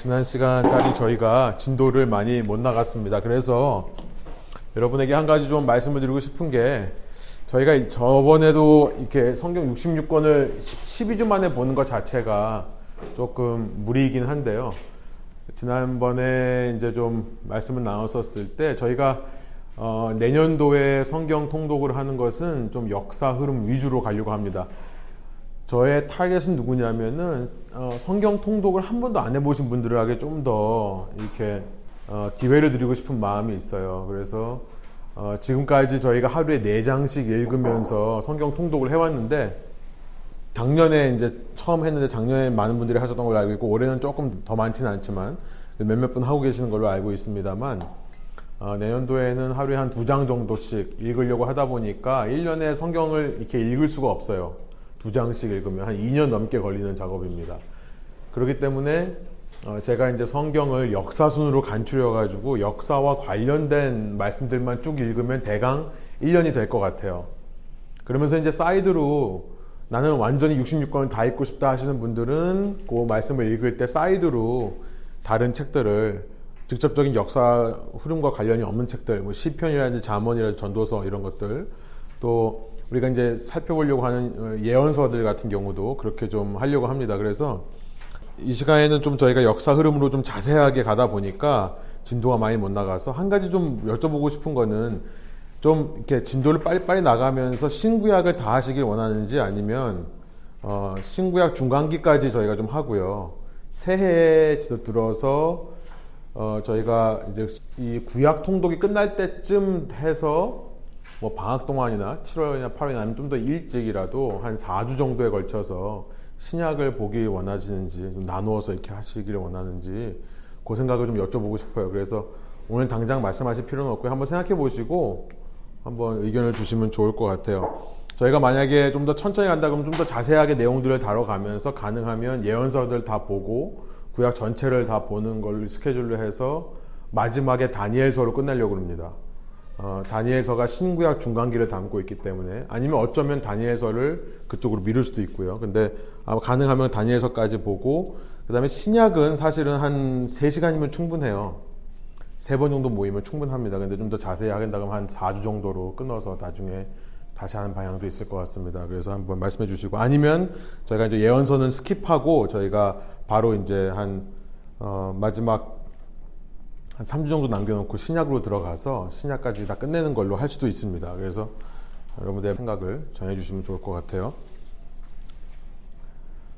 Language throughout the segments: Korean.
지난 시간까지 저희가 진도를 많이 못 나갔습니다. 그래서 여러분에게 한 가지 좀 말씀을 드리고 싶은 게 저희가 저번에도 이렇게 성경 66권을 12주 만에 보는 것 자체가 조금 무리이긴 한데요. 지난번에 이제 좀 말씀을 나눴었을 때 저희가 어, 내년도에 성경 통독을 하는 것은 좀 역사 흐름 위주로 가려고 합니다. 저의 타겟은 누구냐면은 어, 성경 통독을 한 번도 안 해보신 분들에게 좀 더 이렇게 어, 기회를 드리고 싶은 마음이 있어요. 그래서 어, 지금까지 저희가 하루에 네 장씩 읽으면서 성경 통독을 해왔는데 작년에 이제 처음 했는데 작년에 많은 분들이 하셨던 걸로 알고 있고 올해는 조금 더 많지는 않지만 몇몇 분 하고 계시는 걸로 알고 있습니다만 어, 내년도에는 하루에 한 두 장 정도씩 읽으려고 하다 보니까 1년에 성경을 이렇게 읽을 수가 없어요. 두 장씩 읽으면 한 2년 넘게 걸리는 작업입니다. 그렇기 때문에 어, 제가 이제 성경을 역사순으로 간추려 가지고 역사와 관련된 말씀들만 쭉 읽으면 대강 1년이 될 것 같아요. 그러면서 이제 사이드로 나는 완전히 66권을 다 읽고 싶다 하시는 분들은 그 말씀을 읽을 때 사이드로 다른 책들을 직접적인 역사 흐름과 관련이 없는 책들, 뭐 시편이라든지 잠언이라든지 전도서 이런 것들, 또 우리가 이제 살펴보려고 하는 어, 예언서들 같은 경우도 그렇게 좀 하려고 합니다. 그래서 이 시간에는 좀 저희가 역사 흐름으로 좀 자세하게 가다 보니까 진도가 많이 못 나가서 한 가지 좀 여쭤보고 싶은 거는 좀 이렇게 진도를 빨리빨리 나가면서 신구약을 다 하시길 원하는지 아니면 어, 신구약 중간기까지 저희가 좀 하고요. 새해에 들어서 어, 저희가 이제 이 구약 통독이 끝날 때쯤 해서 뭐 방학 동안이나 7월이나 8월이나 아니면 좀 더 일찍이라도 한 4주 정도에 걸쳐서 신약을 보기 원하시는지 좀 나누어서 이렇게 하시기를 원하는지 그 생각을 좀 여쭤보고 싶어요. 그래서 오늘 당장 말씀하실 필요는 없고요. 한번 생각해 보시고 한번 의견을 주시면 좋을 것 같아요. 저희가 만약에 좀 더 천천히 간다 그러면 좀 더 자세하게 내용들을 다뤄가면서 가능하면 예언서들 다 보고 구약 전체를 다 보는 걸 스케줄로 해서 마지막에 다니엘서로 끝내려고 합니다. 어, 다니엘서가 신구약 중간기를 담고 있기 때문에 아니면 어쩌면 다니엘서를 그쪽으로 미룰 수도 있고요. 근데 아마 가능하면 다니엘서까지 보고 그다음에 신약은 사실은 한 3시간이면 충분해요. 세 번 정도 모이면 충분합니다. 근데 좀 더 자세히 하겠다 그러면 한 4주 정도로 끊어서 나중에 다시 하는 방향도 있을 것 같습니다. 그래서 한번 말씀해 주시고 아니면 저희가 이제 예언서는 skip하고 저희가 바로 이제 한 어, 마지막 한 3주 정도 남겨놓고 신약으로 들어가서 신약까지 다 끝내는 걸로 할 수도 있습니다. 그래서 여러분들의 생각을 전해주시면 좋을 것 같아요.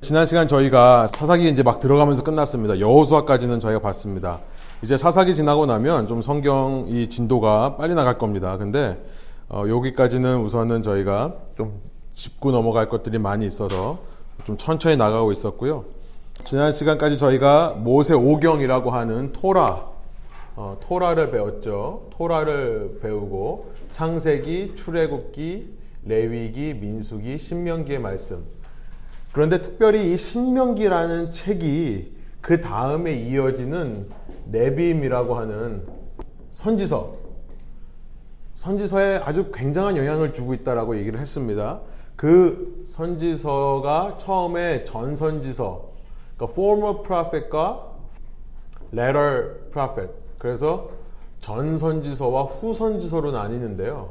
지난 시간 저희가 사사기 이제 막 들어가면서 끝났습니다. 여호수아까지는 저희가 봤습니다. 이제 사사기 지나고 나면 좀 성경 이 진도가 빨리 나갈 겁니다. 근데 어, 여기까지는 우선은 저희가 좀 짚고 넘어갈 것들이 많이 있어서 좀 천천히 나가고 있었고요. 지난 시간까지 저희가 모세 오경이라고 하는 토라 어, 토라를 배웠죠. 토라를 배우고 창세기, 출애굽기, 레위기, 민수기, 신명기의 말씀. 그런데 특별히 이 신명기라는 책이 그 다음에 이어지는 네비임이라고 하는 선지서, 선지서에 아주 굉장한 영향을 주고 있다라고 얘기를 했습니다. 그 선지서가 처음에 전선지서, 그러니까 former prophet과 latter prophet, 그래서 전선지서와 후선지서로 나뉘는데요.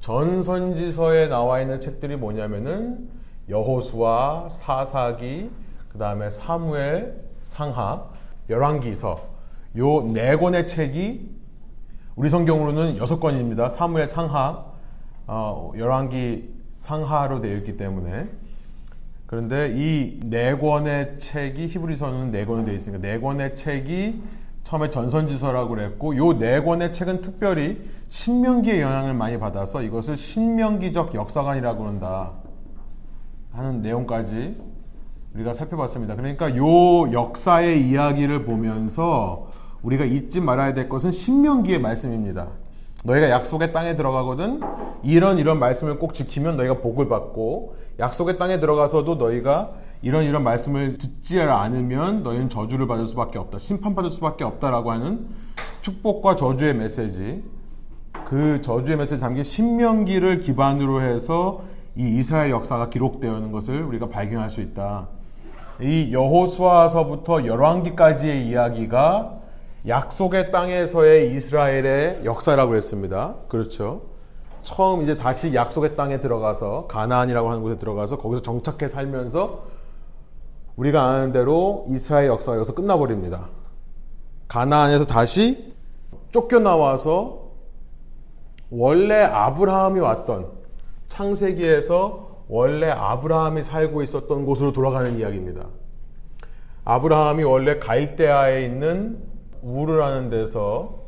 전선지서에 나와 있는 책들이 뭐냐면은 여호수아, 사사기, 그 다음에 사무엘, 상하, 열왕기서 요 네 권의 책이 우리 성경으로는 여섯 권입니다. 사무엘, 상하, 어, 열왕기, 상하로 되어 있기 때문에 그런데 이 네 권의 책이 히브리서는 네 권이 되어 있으니까 네 권의 책이 처음에 전선지서라고 그랬고 요 네 권의 책은 특별히 신명기의 영향을 많이 받아서 이것을 신명기적 역사관이라고 한다 하는 내용까지 우리가 살펴봤습니다. 그러니까 요 역사의 이야기를 보면서 우리가 잊지 말아야 될 것은 신명기의 말씀입니다. 너희가 약속의 땅에 들어가거든 이런 이런 말씀을 꼭 지키면 너희가 복을 받고 약속의 땅에 들어가서도 너희가 이런 이런 말씀을 듣지 않으면 너희는 저주를 받을 수밖에 없다. 심판받을 수밖에 없다라고 하는 축복과 저주의 메시지. 그 저주의 메시지 담긴 신명기를 기반으로 해서 이 이스라엘 역사가 기록되어 있는 것을 우리가 발견할 수 있다. 이 여호수아서부터 열왕기까지의 이야기가 약속의 땅에서의 이스라엘의 역사라고 했습니다. 그렇죠. 처음 이제 다시 약속의 땅에 들어가서 가나안이라고 하는 곳에 들어가서 거기서 정착해 살면서 우리가 아는 대로 이스라엘 역사가 여기서 끝나버립니다. 가나안에서 다시 쫓겨나와서 원래 아브라함이 왔던 창세기에서 원래 아브라함이 살고 있었던 곳으로 돌아가는 이야기입니다. 아브라함이 원래 갈대아에 있는 우르라는 데서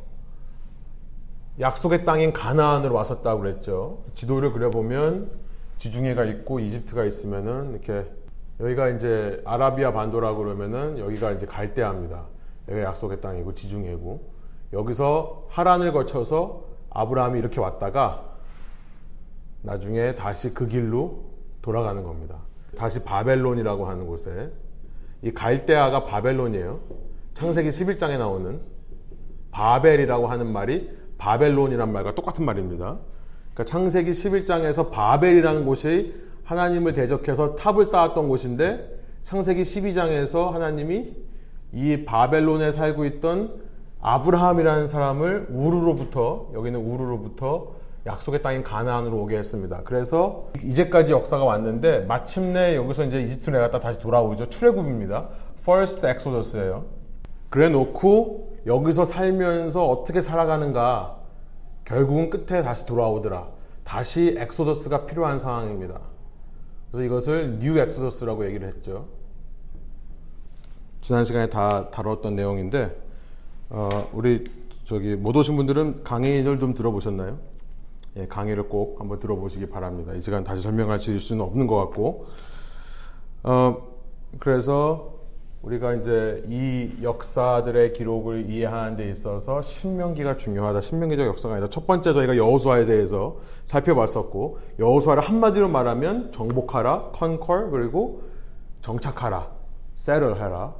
약속의 땅인 가나안으로 왔었다고 그랬죠. 지도를 그려보면 지중해가 있고 이집트가 있으면은 이렇게 여기가 이제 아라비아 반도라고 그러면은 여기가 이제 갈대아입니다. 여기가 약속의 땅이고 지중해고 여기서 하란을 거쳐서 아브라함이 이렇게 왔다가 나중에 다시 그 길로 돌아가는 겁니다. 다시 바벨론이라고 하는 곳에 이 갈대아가 바벨론이에요. 창세기 11장에 나오는 바벨이라고 하는 말이 바벨론이란 말과 똑같은 말입니다. 그러니까 창세기 11장에서 바벨이라는 곳이 하나님을 대적해서 탑을 쌓았던 곳인데 창세기 12장에서 하나님이 이 바벨론에 살고 있던 아브라함이라는 사람을 우르로부터 여기는 우르로부터 약속의 땅인 가나안으로 오게 했습니다. 그래서 이제까지 역사가 왔는데 마침내 여기서 이제 이집트로 내려갔다 다시 돌아오죠. 출애굽입니다. First Exodus예요. 그래 놓고 여기서 살면서 어떻게 살아가는가 결국은 끝에 다시 돌아오더라. 다시 Exodus가 필요한 상황입니다. 그래서 이것을 New Exodus라고 얘기를 했죠. 지난 시간에 다 다뤘던 내용인데 어, 우리 저기 못 오신 분들은 강의를 좀 들어보셨나요? 예, 강의를 꼭 한번 들어보시기 바랍니다. 이 시간 다시 설명할 수는 없는 것 같고 어, 그래서 우리가 이제 이 역사들의 기록을 이해하는 데 있어서 신명기가 중요하다. 신명기적 역사관이다. 첫 번째 저희가 여호수아에 대해서 살펴봤었고 여호수아를 한마디로 말하면 정복하라, 컨컬 그리고 정착하라, 세를 하라.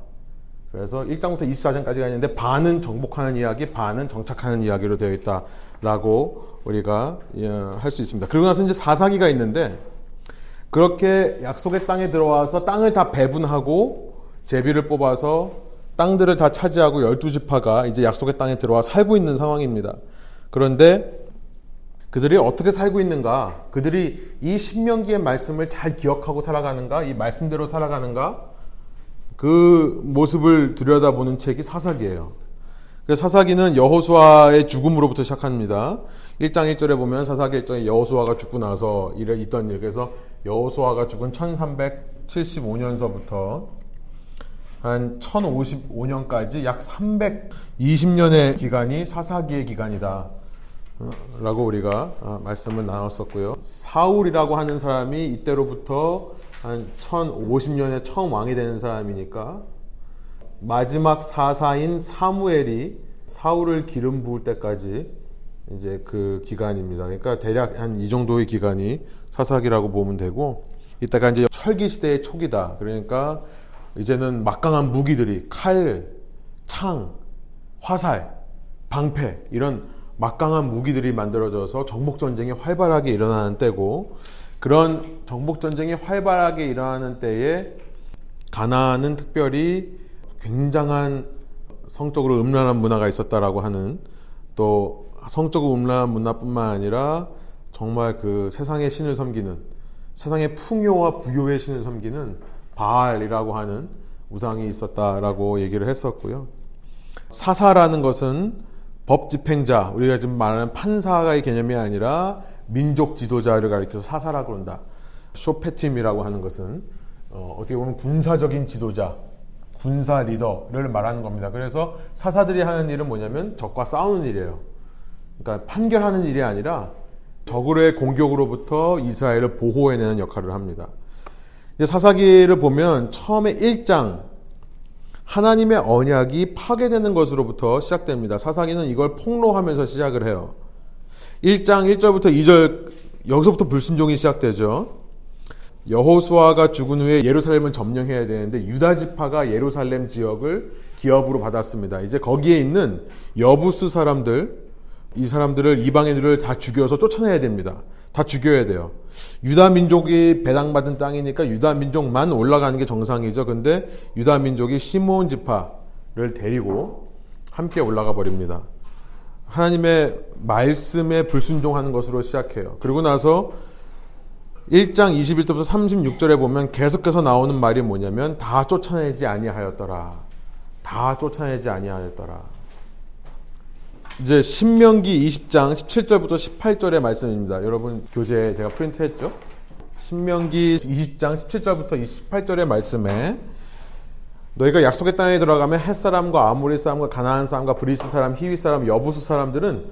그래서 1장부터 24장까지가 있는데 반은 정복하는 이야기, 반은 정착하는 이야기로 되어 있다라고 우리가 예, 할수 있습니다. 그리고 나서 이제 사사기가 있는데 그렇게 약속의 땅에 들어와서 땅을 다 배분하고 제비를 뽑아서 땅들을 다 차지하고 열두 지파가 이제 약속의 땅에 들어와 살고 있는 상황입니다. 그런데 그들이 어떻게 살고 있는가? 그들이 이 신명기의 말씀을 잘 기억하고 살아가는가? 이 말씀대로 살아가는가? 그 모습을 들여다보는 책이 사사기예요. 사사기는 여호수아의 죽음으로부터 시작합니다. 1장 1절에 보면 사사기 1장에 여호수아가 죽고 나서 일에 있던 일. 그래서 여호수아가 죽은 1375년서부터 한 1055년까지 약 320년의 기간이 사사기의 기간이다. 어, 라고 우리가 어, 말씀을 나눴었고요. 사울이라고 하는 사람이 이때로부터 한 1050년에 처음 왕이 되는 사람이니까 마지막 사사인 사무엘이 사울을 기름 부을 때까지 이제 그 기간입니다. 그러니까 대략 한 이 정도의 기간이 사사기라고 보면 되고 이때가 이제 철기 시대의 초기다. 그러니까 이제는 막강한 무기들이 칼, 창, 화살, 방패 이런 막강한 무기들이 만들어져서 정복 전쟁이 활발하게 일어나는 때고 그런 정복 전쟁이 활발하게 일어나는 때에 가나안은 특별히 굉장한 성적으로 음란한 문화가 있었다라고 하는 또 성적으로 음란한 문화뿐만 아니라 정말 그 세상의 신을 섬기는 세상의 풍요와 부요의 신을 섬기는 바알이라고 하는 우상이 있었다라고 얘기를 했었고요. 사사라는 것은 법 집행자, 우리가 지금 말하는 판사의 개념이 아니라 민족 지도자를 가리켜서 사사라고 한다. 쇼페팀이라고 하는 것은 어, 어떻게 보면 군사적인 지도자, 군사 리더를 말하는 겁니다. 그래서 사사들이 하는 일은 뭐냐면 적과 싸우는 일이에요. 그러니까 판결하는 일이 아니라 적으로의 공격으로부터 이스라엘을 보호해내는 역할을 합니다. 사사기를 보면 처음에 1장 하나님의 언약이 파괴되는 것으로부터 시작됩니다. 사사기는 이걸 폭로하면서 시작을 해요. 1장 1절부터 2절 여기서부터 불순종이 시작되죠. 여호수아가 죽은 후에 예루살렘을 점령해야 되는데 유다 지파가 예루살렘 지역을 기업으로 받았습니다. 이제 거기에 있는 여부수 사람들 이 사람들을 이방인들을 다 죽여서 쫓아내야 됩니다. 다 죽여야 돼요. 유다 민족이 배당받은 땅이니까 유다 민족만 올라가는 게 정상이죠. 근데 유다 민족이 시몬 지파를 데리고 함께 올라가 버립니다. 하나님의 말씀에 불순종하는 것으로 시작해요. 그리고 나서 1장 21절부터 36절에 보면 계속해서 나오는 말이 뭐냐면 다 쫓아내지 아니하였더라. 다 쫓아내지 아니하였더라. 이제 신명기 20장 17절부터 18절의 말씀입니다. 여러분 교재 제가 프린트했죠? 신명기 20장 17절부터 28절의 말씀에 너희가 약속의 땅에 들어가면 햇 사람과 아모리 사람과 가나안 사람과 브리스 사람, 히위 사람, 여부수 사람들은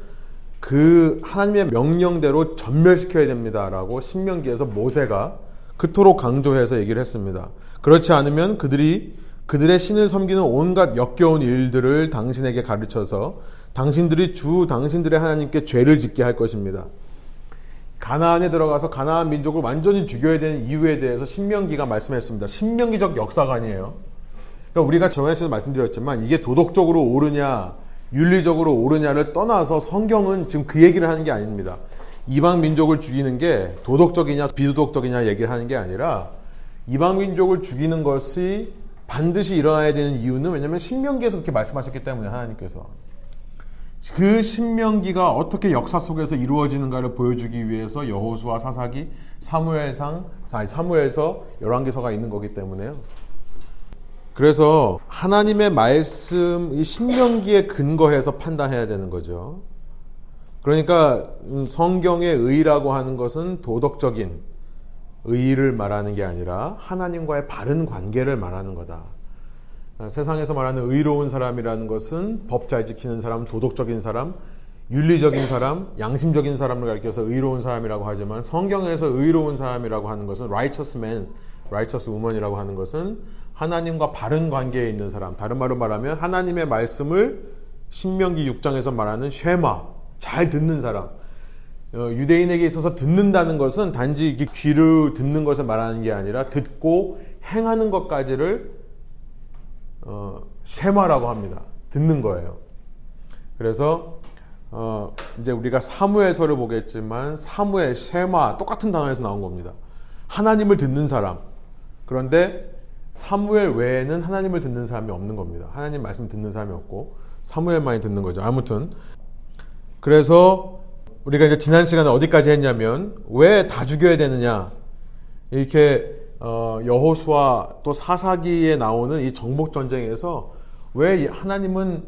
그 하나님의 명령대로 전멸시켜야 됩니다라고 신명기에서 모세가 그토록 강조해서 얘기를 했습니다. 그렇지 않으면 그들이 그들의 신을 섬기는 온갖 역겨운 일들을 당신에게 가르쳐서 당신들이 주 당신들의 하나님께 죄를 짓게 할 것입니다. 가나안에 들어가서 가나안 민족을 완전히 죽여야 되는 이유에 대해서 신명기가 말씀했습니다. 신명기적 역사관이에요. 그러니까 우리가 저번에 도 말씀드렸지만 이게 도덕적으로 옳으냐, 윤리적으로 옳으냐를 떠나서 성경은 지금 그 얘기를 하는 게 아닙니다. 이방 민족을 죽이는 게 도덕적이냐 비도덕적이냐 얘기를 하는 게 아니라 이방 민족을 죽이는 것이 반드시 일어나야 되는 이유는 왜냐하면 신명기에서 그렇게 말씀하셨기 때문에 하나님께서 그 신명기가 어떻게 역사 속에서 이루어지는가를 보여주기 위해서 여호수아 사사기 사무엘상 사무엘서 열왕기서가 있는 거기 때문에요. 그래서 하나님의 말씀 이 신명기에 근거해서 판단해야 되는 거죠. 그러니까 성경의 의라고 하는 것은 도덕적인 의를 말하는 게 아니라 하나님과의 바른 관계를 말하는 거다. 아, 세상에서 말하는 의로운 사람이라는 것은 법 잘 지키는 사람, 도덕적인 사람, 윤리적인 사람, 양심적인 사람을 가리켜서 의로운 사람이라고 하지만 성경에서 의로운 사람이라고 하는 것은 righteous man, righteous woman이라고 하는 것은 하나님과 바른 관계에 있는 사람. 다른 말로 말하면 하나님의 말씀을 신명기 6장에서 말하는 쉐마, 잘 듣는 사람. 어, 유대인에게 있어서 듣는다는 것은 단지 귀를 듣는 것을 말하는 게 아니라 듣고 행하는 것까지를 어, 쉐마라고 합니다. 듣는 거예요. 그래서 어, 이제 우리가 사무엘서를 보겠지만 사무엘, 쉐마 똑같은 단어에서 나온 겁니다. 하나님을 듣는 사람. 그런데 사무엘 외에는 하나님을 듣는 사람이 없는 겁니다. 하나님 말씀 듣는 사람이 없고 사무엘만이 듣는 거죠. 아무튼 그래서 우리가 이제 지난 시간에 어디까지 했냐면 왜 다 죽여야 되느냐 이렇게 어, 여호수아 또 사사기에 나오는 이 정복 전쟁에서 왜 하나님은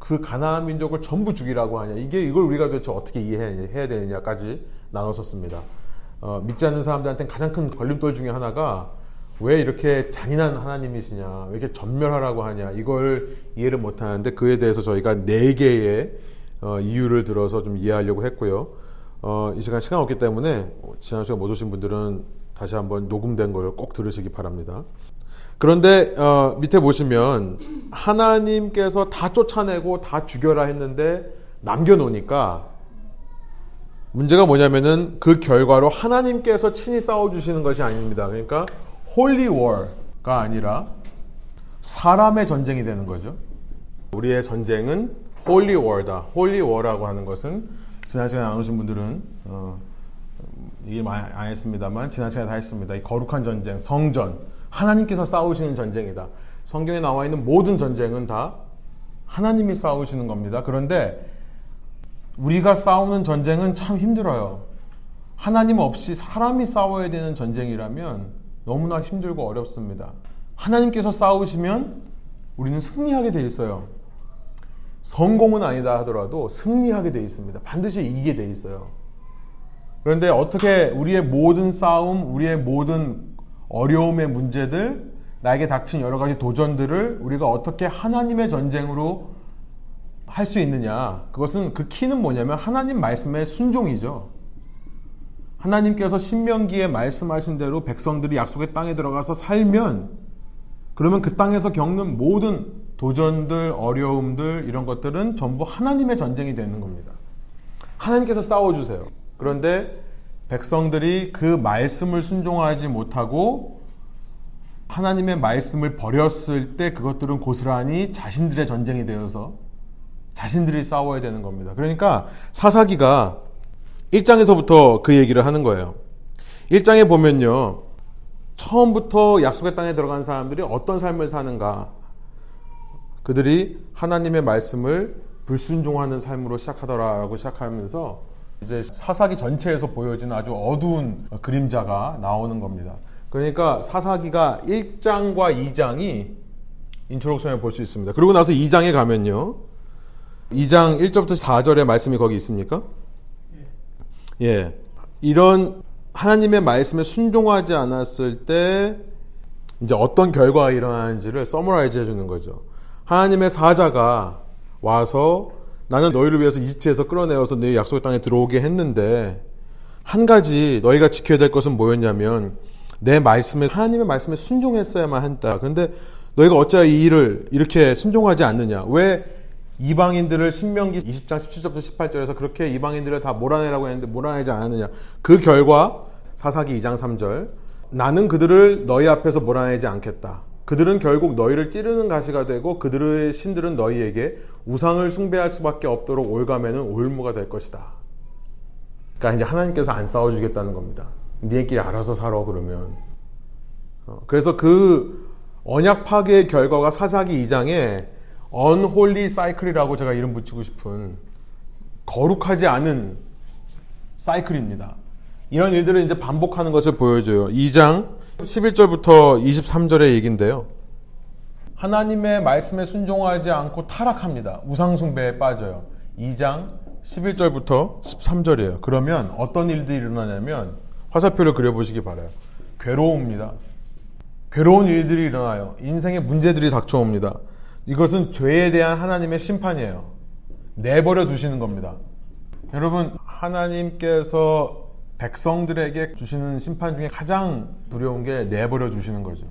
그 가나안 민족을 전부 죽이라고 하냐 이게 이걸 우리가 도대체 어떻게 이해해야 되느냐까지 나눴었습니다. 어, 믿지 않는 사람들한테는 가장 큰 걸림돌 중에 하나가 왜 이렇게 잔인한 하나님이시냐, 왜 이렇게 전멸하라고 하냐, 이걸 이해를 못 하는데 그에 대해서 저희가 네 개의 어, 이유를 들어서 좀 이해하려고 했고요. 어, 이 시간 시간 없기 때문에 지난 시간 못 오신 분들은 다시 한번 녹음된 걸 꼭 들으시기 바랍니다. 그런데 어, 밑에 보시면 하나님께서 다 쫓아내고 다 죽여라 했는데 남겨놓으니까 문제가 뭐냐면은 그 결과로 하나님께서 친히 싸워주시는 것이 아닙니다. 그러니까 Holy War가 아니라 사람의 전쟁이 되는 거죠. 우리의 전쟁은 Holy War다. Holy War라고 하는 것은 지난 시간에 안 오신 분들은 어, 얘기 많이 안 했습니다만 지난 시간에 다 했습니다. 이 거룩한 전쟁, 성전, 하나님께서 싸우시는 전쟁이다. 성경에 나와 있는 모든 전쟁은 다 하나님이 싸우시는 겁니다. 그런데 우리가 싸우는 전쟁은 참 힘들어요. 하나님 없이 사람이 싸워야 되는 전쟁이라면 너무나 힘들고 어렵습니다. 하나님께서 싸우시면 우리는 승리하게 돼 있어요. 성공은 아니다 하더라도 승리하게 돼 있습니다. 반드시 이기게 돼 있어요. 그런데 어떻게 우리의 모든 싸움, 우리의 모든 어려움의 문제들, 나에게 닥친 여러 가지 도전들을 우리가 어떻게 하나님의 전쟁으로 할 수 있느냐. 그것은 그 키는 뭐냐면 하나님 말씀의 순종이죠. 하나님께서 신명기에 말씀하신 대로 백성들이 약속의 땅에 들어가서 살면 그러면 그 땅에서 겪는 모든 도전들, 어려움들 이런 것들은 전부 하나님의 전쟁이 되는 겁니다. 하나님께서 싸워 주세요. 그런데 백성들이 그 말씀을 순종하지 못하고 하나님의 말씀을 버렸을 때 그것들은 고스란히 자신들의 전쟁이 되어서 자신들이 싸워야 되는 겁니다. 그러니까 사사기가 1장에서부터 그 얘기를 하는 거예요. 1장에 보면요. 처음부터 약속의 땅에 들어간 사람들이 어떤 삶을 사는가. 그들이 하나님의 말씀을 불순종하는 삶으로 시작하더라라고 시작하면서 이제 사사기 전체에서 보여지는 아주 어두운 그림자가 나오는 겁니다. 그러니까 사사기가 1장과 2장이 introduction에 볼 수 있습니다. 그리고 나서 2장에 가면요. 2장 1절부터 4절의 말씀이 거기 있습니까? 예. 이런 하나님의 말씀에 순종하지 않았을 때 이제 어떤 결과가 일어나는지를 summarize 해주는 거죠. 하나님의 사자가 와서 나는 너희를 위해서 이집트에서 끌어내어서 네 약속의 땅에 들어오게 했는데 한 가지 너희가 지켜야 될 것은 뭐였냐면 내 말씀에 하나님의 말씀에 순종했어야만 한다. 그런데 너희가 어찌하여 이 일을 이렇게 순종하지 않느냐? 왜 이방인들을 신명기 20장 17절부터 18절에서 그렇게 이방인들을 다 몰아내라고 했는데 몰아내지 않았느냐? 그 결과 사사기 2장 3절 나는 그들을 너희 앞에서 몰아내지 않겠다. 그들은 결국 너희를 찌르는 가시가 되고 그들의 신들은 너희에게 우상을 숭배할 수밖에 없도록 올가매는 올무가 될 것이다. 그러니까 이제 하나님께서 안 싸워주겠다는 겁니다. 니네끼리 알아서 살아 그러면. 어, 그래서 그 언약 파괴의 결과가 사사기 2장에 언홀리 사이클이라고 제가 이름 붙이고 싶은 거룩하지 않은 사이클입니다. 이런 일들을 이제 반복하는 것을 보여줘요. 2장 11절부터 23절의 얘기인데요. 하나님의 말씀에 순종하지 않고 타락합니다. 우상숭배에 빠져요. 2장 11절부터 13절이에요. 그러면 어떤 일들이 일어나냐면 화살표를 그려보시기 바라요. 괴로움입니다. 괴로운 일들이 일어나요. 인생의 문제들이 닥쳐옵니다. 이것은 죄에 대한 하나님의 심판이에요. 내버려 두시는 겁니다. 여러분, 하나님께서 백성들에게 주시는 심판 중에 가장 두려운 게 내버려 주시는 거죠.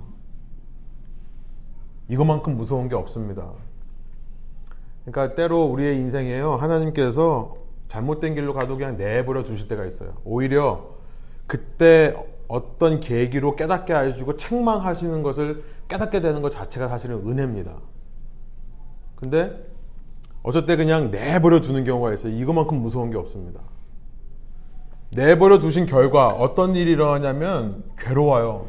이것만큼 무서운 게 없습니다. 그러니까 때로 우리의 인생에요. 하나님께서 잘못된 길로 가도 그냥 내버려 두실 때가 있어요. 오히려 그때 어떤 계기로 깨닫게 해주고 책망하시는 것을 깨닫게 되는 것 자체가 사실은 은혜입니다. 근데 어쩔 때 그냥 내버려 두는 경우가 있어요. 이것만큼 무서운 게 없습니다. 내버려 두신 결과 어떤 일이 일어나냐면 괴로워요.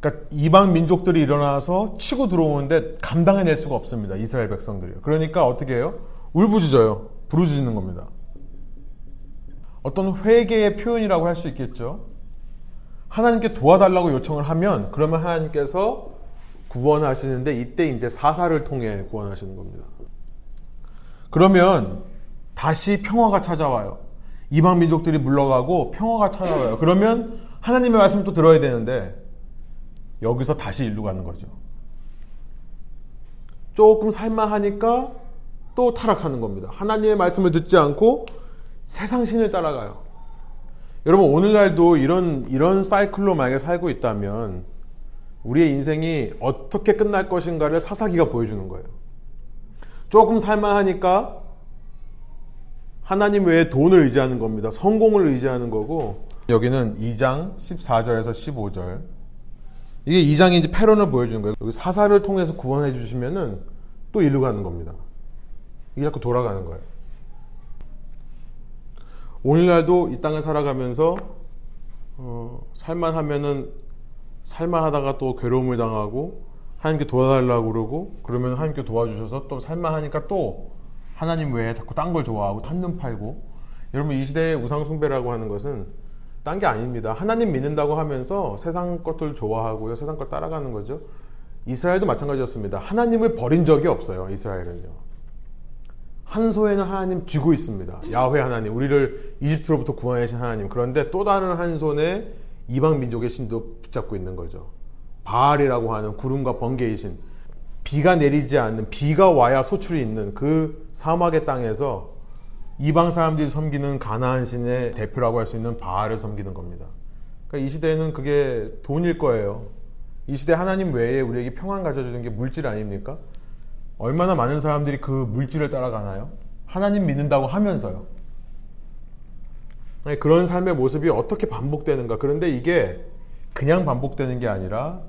그러니까 이방 민족들이 일어나서 치고 들어오는데 감당해낼 수가 없습니다. 이스라엘 백성들이요. 그러니까 어떻게 해요? 울부짖어요. 부르짖는 겁니다. 어떤 회개의 표현이라고 할 수 있겠죠. 하나님께 도와달라고 요청을 하면 그러면 하나님께서 구원하시는데 이때 이제 사사를 통해 구원하시는 겁니다. 그러면 다시 평화가 찾아와요. 이방 민족들이 물러가고 평화가 찾아와요. 그러면 하나님의 말씀 또 들어야 되는데 여기서 다시 일로 가는 거죠. 조금 살만하니까 또 타락하는 겁니다. 하나님의 말씀을 듣지 않고 세상 신을 따라가요. 여러분 오늘날도 이런 이런 사이클로 만약에 살고 있다면 우리의 인생이 어떻게 끝날 것인가를 사사기가 보여주는 거예요. 조금 살만하니까 하나님 외에 돈을 의지하는 겁니다. 성공을 의지하는 거고 여기는 2장 14절에서 15절 이게 2장이 이제 패런을 보여주는 거예요. 여기 사사를 통해서 구원해 주시면은 또 일로 가는 겁니다. 이게 자꾸 돌아가는 거예요. 오늘날도 이 땅을 살아가면서 어, 살만하면은 살만하다가 또 괴로움을 당하고 하나님께 도와달라고 그러고 그러면 하나님께 도와주셔서 또 살만하니까 또 하나님 외에 자꾸 딴 걸 좋아하고 한눈 팔고 여러분 이 시대의 우상 숭배라고 하는 것은 딴 게 아닙니다. 하나님 믿는다고 하면서 세상 것들 좋아하고요. 세상 걸 따라가는 거죠. 이스라엘도 마찬가지였습니다. 하나님을 버린 적이 없어요. 이스라엘은요. 한 소에는 하나님 쥐고 있습니다. 야훼 하나님, 우리를 이집트로부터 구원해 주신 하나님. 그런데 또 다른 한 손에 이방 민족의 신도 붙잡고 있는 거죠. 바알이라고 하는 구름과 번개의 신. 비가 내리지 않는 비가 와야 소출이 있는 그 사막의 땅에서 이방 사람들이 섬기는 가나안 신의 대표라고 할 수 있는 바알을 섬기는 겁니다. 그러니까 이 시대는 그게 돈일 거예요. 이 시대 하나님 외에 우리에게 평안 가져주는 게 물질 아닙니까? 얼마나 많은 사람들이 그 물질을 따라가나요? 하나님 믿는다고 하면서요. 그런 삶의 모습이 어떻게 반복되는가. 그런데 이게 그냥 반복되는 게 아니라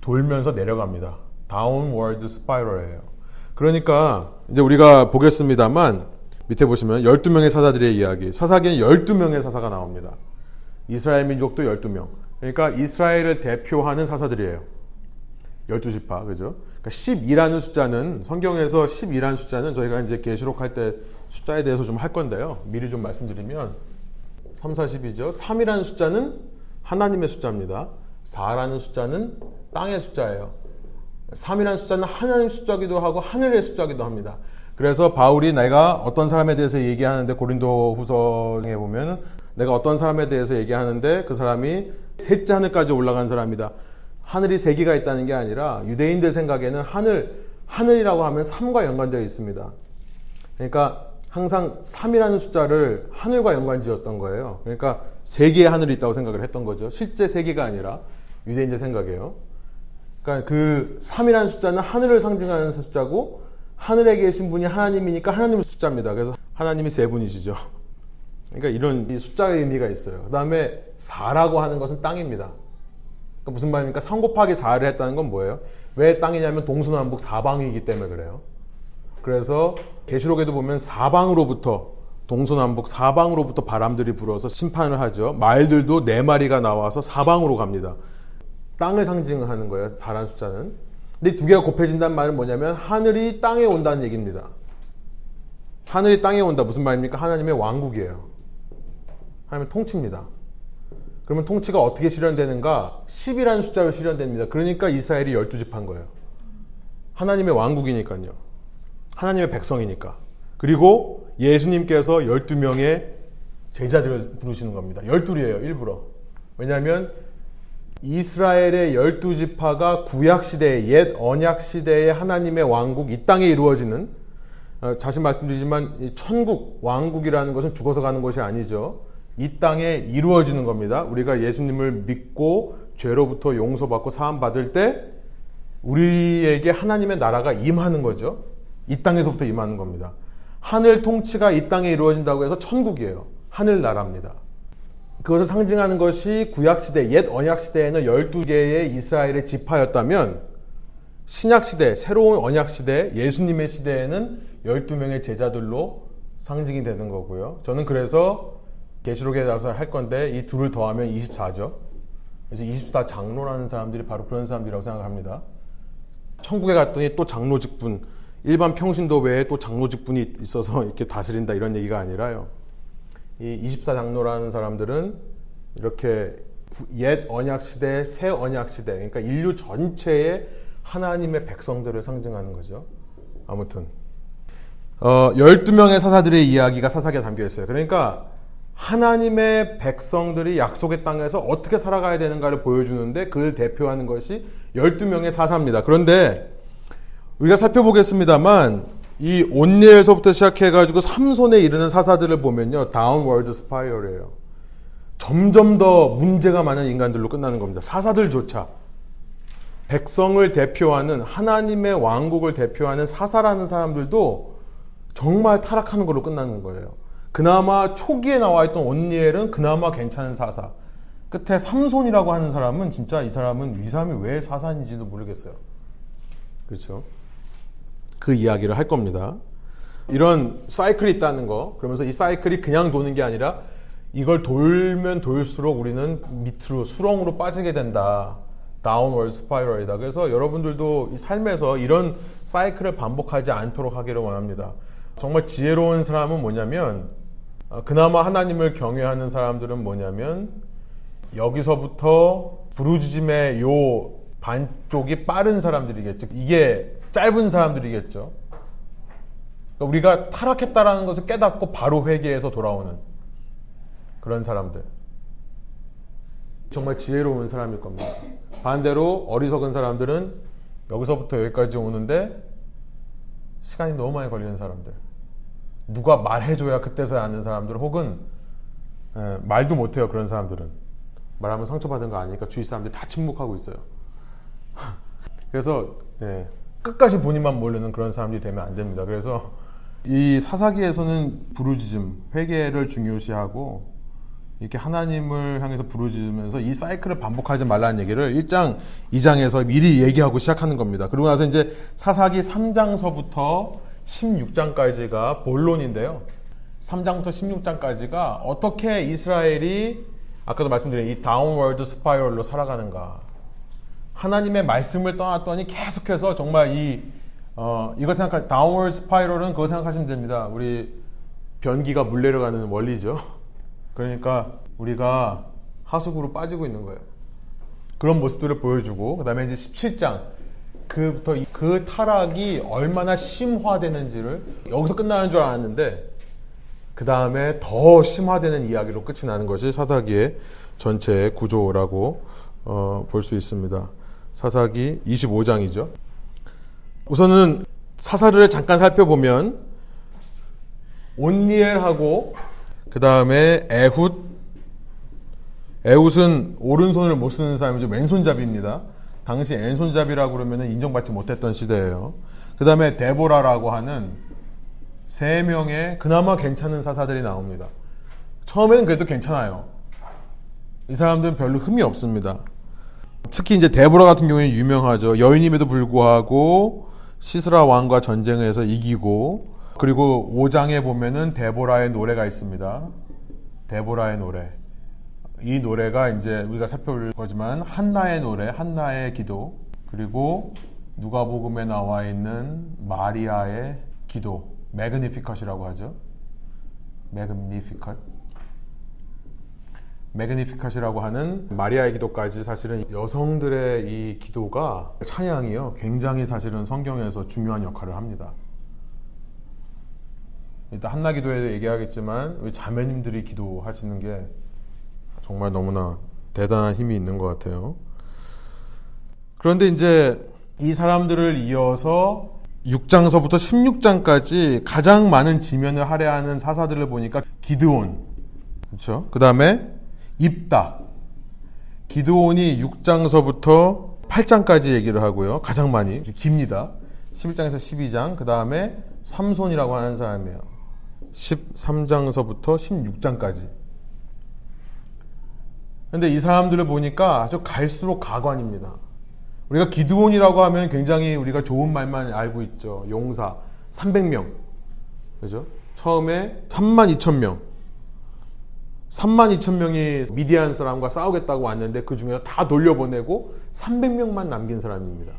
돌면서 내려갑니다. downward spiral이에요. 그러니까 이제 우리가 보겠습니다만 밑에 보시면 12명의 사사들의 이야기. 사사기는 12명의 사사가 나옵니다. 이스라엘 민족도 12명. 그러니까 이스라엘을 대표하는 사사들이에요. 12지파. 그죠? 그러니까 12라는 숫자는 성경에서 12라는 숫자는 저희가 이제 계시록 할 때 숫자에 대해서 좀 할 건데요. 미리 좀 말씀드리면 3, 40이죠. 3이라는 숫자는 하나님의 숫자입니다. 4라는 숫자는 땅의 숫자예요. 3이라는 숫자는 하나님 숫자기도 하고 하늘의 숫자기도 합니다. 그래서 바울이 내가 어떤 사람에 대해서 얘기하는데 고린도 후서에 보면 내가 어떤 사람에 대해서 얘기하는데 그 사람이 셋째 하늘까지 올라간 사람이다. 하늘이 세 개가 있다는 게 아니라 유대인들 생각에는 하늘, 하늘이라고 하면 삶과 연관되어 있습니다. 그러니까 항상 3이라는 숫자를 하늘과 연관 지었던 거예요. 그러니까 세 개의 하늘이 있다고 생각을 했던 거죠. 실제 세 개가 아니라 유대인들 생각이에요. 그러니까 그 3이라는 숫자는 하늘을 상징하는 숫자고 하늘에 계신 분이 하나님이니까 하나님의 숫자입니다. 그래서 하나님이 세 분이시죠. 그러니까 이런 숫자의 의미가 있어요. 그 다음에 4라고 하는 것은 땅입니다. 그러니까 무슨 말입니까? 3 곱하기 4를 했다는 건 뭐예요? 왜 땅이냐면 동서남북 사방이기 때문에 그래요. 그래서 계시록에도 보면 사방으로부터 동서남북 사방으로부터 바람들이 불어서 심판을 하죠. 말들도 네 마리가 나와서 사방으로 갑니다. 땅을 상징하는 거예요. 4라는 숫자는. 근데 두 개가 곱해진다는 말은 뭐냐면 하늘이 땅에 온다는 얘기입니다. 하늘이 땅에 온다 무슨 말입니까? 하나님의 왕국이에요. 하나님의 통치입니다. 그러면 통치가 어떻게 실현되는가? 10이라는 숫자로 실현됩니다. 그러니까 이스라엘이 12집한 거예요. 하나님의 왕국이니까요. 하나님의 백성이니까. 그리고 예수님께서 12명의 제자들을 부르시는 겁니다. 12이에요, 일부러. 왜냐하면 이스라엘의 12지파가 구약 시대의 옛 언약 시대의 하나님의 왕국, 이 땅에 이루어지는, 어, 다시 말씀드리지만, 천국, 왕국이라는 것은 죽어서 가는 것이 아니죠. 이 땅에 이루어지는 겁니다. 우리가 예수님을 믿고 죄로부터 용서받고 사함 받을 때 우리에게 하나님의 나라가 임하는 거죠. 이 땅에서부터 임하는 겁니다. 하늘 통치가 이 땅에 이루어진다고 해서 천국이에요. 하늘 나라입니다. 그것을 상징하는 것이 구약시대, 옛 언약시대에는 12개의 이스라엘의 지파였다면 신약시대, 새로운 언약시대, 예수님의 시대에는 12명의 제자들로 상징이 되는 거고요. 저는 그래서 계시록에 나서 할 건데 이 둘을 더하면 24죠. 그래서 24 장로라는 사람들이 바로 그런 사람들이라고 생각합니다. 천국에 갔더니 또 장로 직분, 일반 평신도 외에 또 장로 직분이 있어서 이렇게 다스린다 이런 얘기가 아니라요. 이 24장로라는 사람들은 이렇게 옛 언약 시대, 새 언약 시대, 그러니까 인류 전체의 하나님의 백성들을 상징하는 거죠. 아무튼 어, 12명의 사사들의 이야기가 사사기에 담겨 있어요. 그러니까 하나님의 백성들이 약속의 땅에서 어떻게 살아가야 되는가를 보여주는데 그를 대표하는 것이 12명의 사사입니다. 그런데 우리가 살펴보겠습니다만 이 옷니엘서부터 시작해가지고 삼손에 이르는 사사들을 보면요. downward spiral이에요. 점점 더 문제가 많은 인간들로 끝나는 겁니다. 사사들조차. 백성을 대표하는 하나님의 왕국을 대표하는 사사라는 사람들도 정말 타락하는 걸로 끝나는 거예요. 그나마 초기에 나와 있던 온니엘은 그나마 괜찮은 사사. 끝에 삼손이라고 하는 사람은 진짜 이 사람은 이 사람이 왜 사사인지도 모르겠어요. 그렇죠? 그 이야기를 할 겁니다. 이런 사이클이 있다는 거. 그러면서 이 사이클이 그냥 도는 게 아니라 이걸 돌면 돌수록 우리는 밑으로 수렁으로 빠지게 된다. downward spiral이다. 그래서 여러분들도 이 삶에서 이런 사이클을 반복하지 않도록 하기를 원합니다. 정말 지혜로운 사람은 뭐냐면 어, 그나마 하나님을 경외하는 사람들은 뭐냐면 여기서부터 부르짖음의 요 반쪽이 빠른 사람들이겠죠. 이게 짧은 사람들이겠죠. 그러니까 우리가 타락했다라는 것을 깨닫고 바로 회개해서 돌아오는 그런 사람들. 정말 지혜로운 사람일 겁니다. 반대로 어리석은 사람들은 여기서부터 여기까지 오는데 시간이 너무 많이 걸리는 사람들. 누가 말해줘야 그때서야 아는 사람들 혹은 에, 말도 못해요 그런 사람들은 말하면 상처받은 거 아니니까 주위 사람들이 다 침묵하고 있어요. 그래서 예, 끝까지 본인만 모르는 그런 사람들이 되면 안 됩니다. 그래서 이 사사기에서는 부르짖음, 회개를 중요시하고 이렇게 하나님을 향해서 부르짖으면서 이 사이클을 반복하지 말라는 얘기를 1장, 2장에서 미리 얘기하고 시작하는 겁니다. 그리고 나서 이제 사사기 3장서부터 16장까지가 본론인데요. 3장부터 16장까지가 어떻게 이스라엘이 아까도 말씀드린 이 downward spiral로 살아가는가. 하나님의 말씀을 떠났더니 계속해서 정말 이, 어, 이걸 생각하, downward spiral은 그거 생각하시면 됩니다. 우리 변기가 물 내려가는 원리죠. 그러니까 우리가 하수구로 빠지고 있는 거예요. 그런 모습들을 보여주고, 그 다음에 이제 17장. 그부터 그 타락이 얼마나 심화되는지를 여기서 끝나는 줄 알았는데, 그 다음에 더 심화되는 이야기로 끝이 나는 것이 사사기의 전체 구조라고 어, 볼 수 있습니다. 사사기 25장이죠. 우선은 사사를 잠깐 살펴보면 온니엘하고 그 다음에 에훗 에훗은 오른손을 못 쓰는 사람이죠. 왼손잡이입니다. 당시 왼손잡이라고 그러면 인정받지 못했던 시대예요. 그 다음에 데보라라고 하는 세 명의 그나마 괜찮은 사사들이 나옵니다. 처음에는 그래도 괜찮아요. 이 사람들은 별로 흠이 없습니다. 특히 이제 데보라 같은 경우에 유명하죠. 여인임에도 불구하고 시스라 왕과 전쟁에서 이기고 그리고 5장에 보면은 데보라의 노래가 있습니다. 데보라의 노래. 이 노래가 이제 우리가 살펴볼 거지만 한나의 노래, 한나의 기도 그리고 누가복음에 나와 있는 마리아의 기도. Magnificat이라고 하죠. Magnificat. Magnificat이라고 하는 마리아의 기도까지 사실은 여성들의 이 기도가 찬양이요. 굉장히 사실은 성경에서 중요한 역할을 합니다. 일단 한나 기도에도 얘기하겠지만 우리 자매님들이 기도하시는 게 정말 너무나 대단한 힘이 있는 것 같아요. 그런데 이제 이 사람들을 이어서 6장서부터 16장까지 가장 많은 지면을 할애하는 사사들을 보니까 기드온, 그렇죠? 그 다음에 입다. 기드온이 6장서부터 8장까지 얘기를 하고요. 가장 많이 깁니다. 11장에서 12장, 그 다음에 삼손이라고 하는 사람이에요. 13장서부터 16장까지. 근데 이 사람들을 보니까 아주 갈수록 가관입니다. 우리가 기드온이라고 하면 굉장히 우리가 좋은 말만 알고 있죠. 용사 300명. 그죠? 처음에 3만 2천 명. 3만 2천 명이 미디안 사람과 싸우겠다고 왔는데 그 중에 다 돌려보내고 300명만 남긴 사람입니다.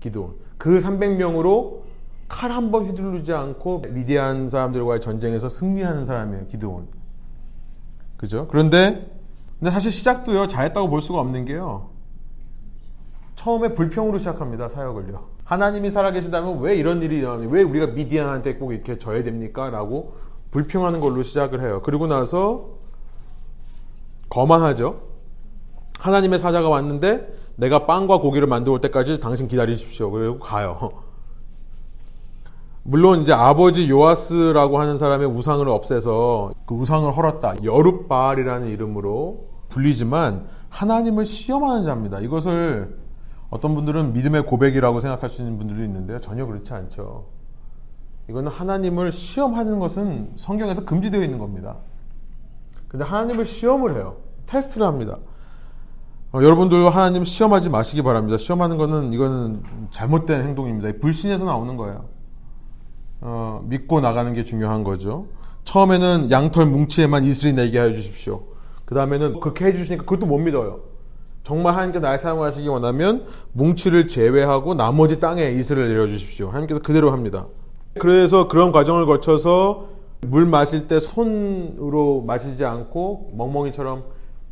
기드온. 그 300명으로 칼 한 번 휘두르지 않고 미디안 사람들과의 전쟁에서 승리하는 사람이에요. 기드온. 그죠? 그런데 근데 사실 시작도요 잘했다고 볼 수가 없는 게요. 처음에 불평으로 시작합니다. 사역을요. 하나님이 살아계시다면 왜 이런 일이 일어나니? 왜 우리가 미디안한테 꼭 이렇게 져야 됩니까? 라고 불평하는 걸로 시작을 해요. 그리고 나서 거만하죠. 하나님의 사자가 왔는데 내가 빵과 고기를 만들어 올 때까지 당신 기다리십시오. 그리고 가요. 물론 이제 아버지 요아스라고 하는 사람의 우상을 없애서 그 우상을 헐었다. 여룻바알이라는 이름으로 불리지만 하나님을 시험하는 자입니다. 이것을 어떤 분들은 믿음의 고백이라고 생각할 수 있는 분들도 있는데요. 전혀 그렇지 않죠. 이거는 하나님을 시험하는 것은 성경에서 금지되어 있는 겁니다. 근데 하나님을 시험을 해요. 테스트를 합니다. 어, 여러분들 하나님 시험하지 마시기 바랍니다. 시험하는 것은 이거는 잘못된 행동입니다. 불신에서 나오는 거예요. 어, 믿고 나가는 게 중요한 거죠. 처음에는 양털 뭉치에만 이슬이 내게 하여 주십시오. 그 다음에는 그렇게 해주시니까 그것도 못 믿어요. 정말 하나님께서 날 사용하시기 원하면 뭉치를 제외하고 나머지 땅에 이슬을 내려주십시오. 하나님께서 그대로 합니다. 그래서 그런 과정을 거쳐서 물 마실 때 손으로 마시지 않고 멍멍이처럼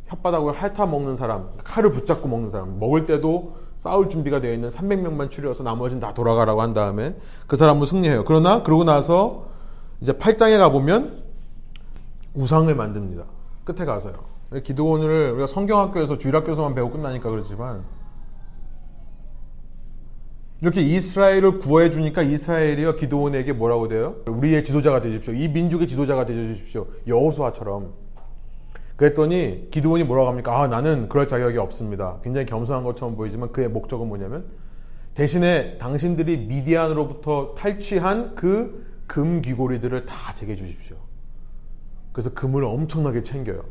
혓바닥으로 핥아 먹는 사람, 칼을 붙잡고 먹는 사람, 먹을 때도 싸울 준비가 되어 있는 300명만 추려서 나머지는 다 돌아가라고 한 다음에 그 사람은 승리해요. 그러나 그러고 나서 이제 8장에 가보면 우상을 만듭니다. 끝에 가서요. 기도원을 우리가 성경학교에서 주일학교에서만 배우고 끝나니까 그렇지만 이렇게 이스라엘을 구해 주니까 이스라엘이요 기도원에게 뭐라고 돼요? 우리의 지도자가 되십시오. 이 민족의 지도자가 되어 주십시오. 여호수아처럼. 그랬더니 기도원이 뭐라고 합니까? 아 나는 그럴 자격이 없습니다. 굉장히 겸손한 것처럼 보이지만 그의 목적은 뭐냐면 대신에 당신들이 미디안으로부터 탈취한 그 금 귀고리들을 다 제게 주십시오. 그래서 금을 엄청나게 챙겨요.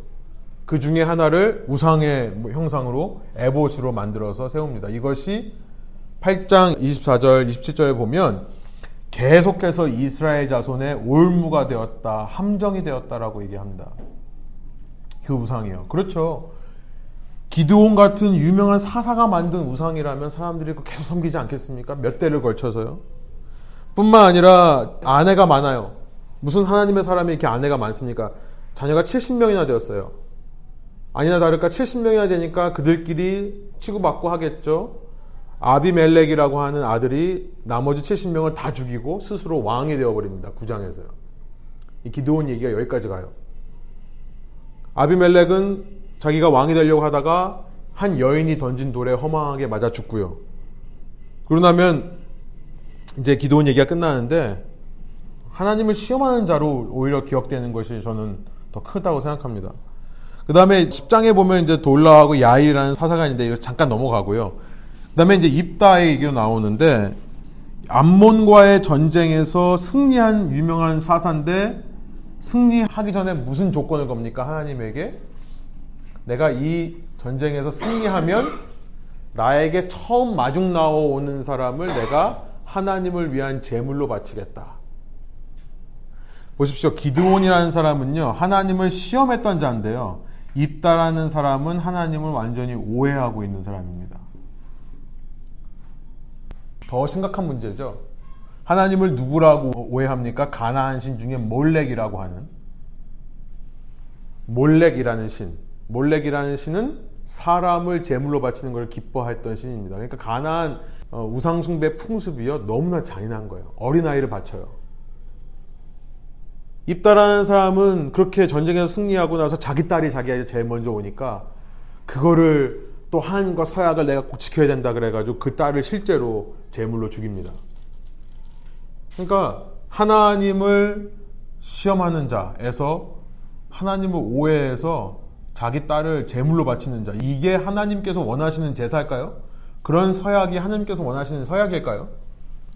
그 중에 하나를 우상의 뭐 형상으로 에보스로 만들어서 세웁니다. 이것이 8장 24절, 27절에 보면 계속해서 이스라엘 자손의 올무가 되었다, 함정이 되었다라고 얘기합니다. 그 우상이요. 그렇죠. 기드온 같은 유명한 사사가 만든 우상이라면 사람들이 계속 섬기지 않겠습니까? 몇 대를 걸쳐서요. 뿐만 아니라 아내가 많아요. 무슨 하나님의 사람이 이렇게 아내가 많습니까? 자녀가 70명이나 되었어요. 아니나 다를까 70명이나 되니까 그들끼리 치고받고 하겠죠. 아비멜렉이라고 하는 아들이 나머지 70명을 다 죽이고 스스로 왕이 되어버립니다. 구장에서요. 이 기도원 얘기가 여기까지 가요. 아비멜렉은 자기가 왕이 되려고 하다가 한 여인이 던진 돌에 허망하게 맞아 죽고요. 그러고 나면 이제 기도원 얘기가 끝나는데 하나님을 시험하는 자로 오히려 기억되는 것이 저는 더 크다고 생각합니다. 그 다음에 10장에 보면 이제 돌라하고 야일이라는 사사가 있는데 이거 잠깐 넘어가고요. 그 다음에 이제 입다의 얘기가 나오는데 암몬과의 전쟁에서 승리한 유명한 사사인데 승리하기 전에 무슨 조건을 겁니까? 하나님에게 내가 이 전쟁에서 승리하면 나에게 처음 마중 나오는 사람을 내가 하나님을 위한 제물로 바치겠다. 보십시오. 기드온이라는 사람은요, 하나님을 시험했던 자인데요. 입다라는 사람은 하나님을 완전히 오해하고 있는 사람입니다. 더 심각한 문제죠. 하나님을 누구라고 오해합니까? 가나안 신 중에 몰렉이라고 하는 몰렉이라는 신. 몰렉이라는 신은 사람을 제물로 바치는 걸 기뻐했던 신입니다. 그러니까 가나안 어, 우상숭배 풍습이요 너무나 잔인한 거예요. 어린 아이를 바쳐요. 입다라는 사람은 그렇게 전쟁에서 승리하고 나서 자기 딸이 자기가 제일 먼저 오니까 그거를 또 한과 서약을 내가 꼭 지켜야 된다 그래가지고 그 딸을 실제로 제물로 죽입니다. 그러니까 하나님을 시험하는 자에서 하나님을 오해해서 자기 딸을 제물로 바치는 자 이게 하나님께서 원하시는 제사일까요? 그런 서약이 하나님께서 원하시는 서약일까요?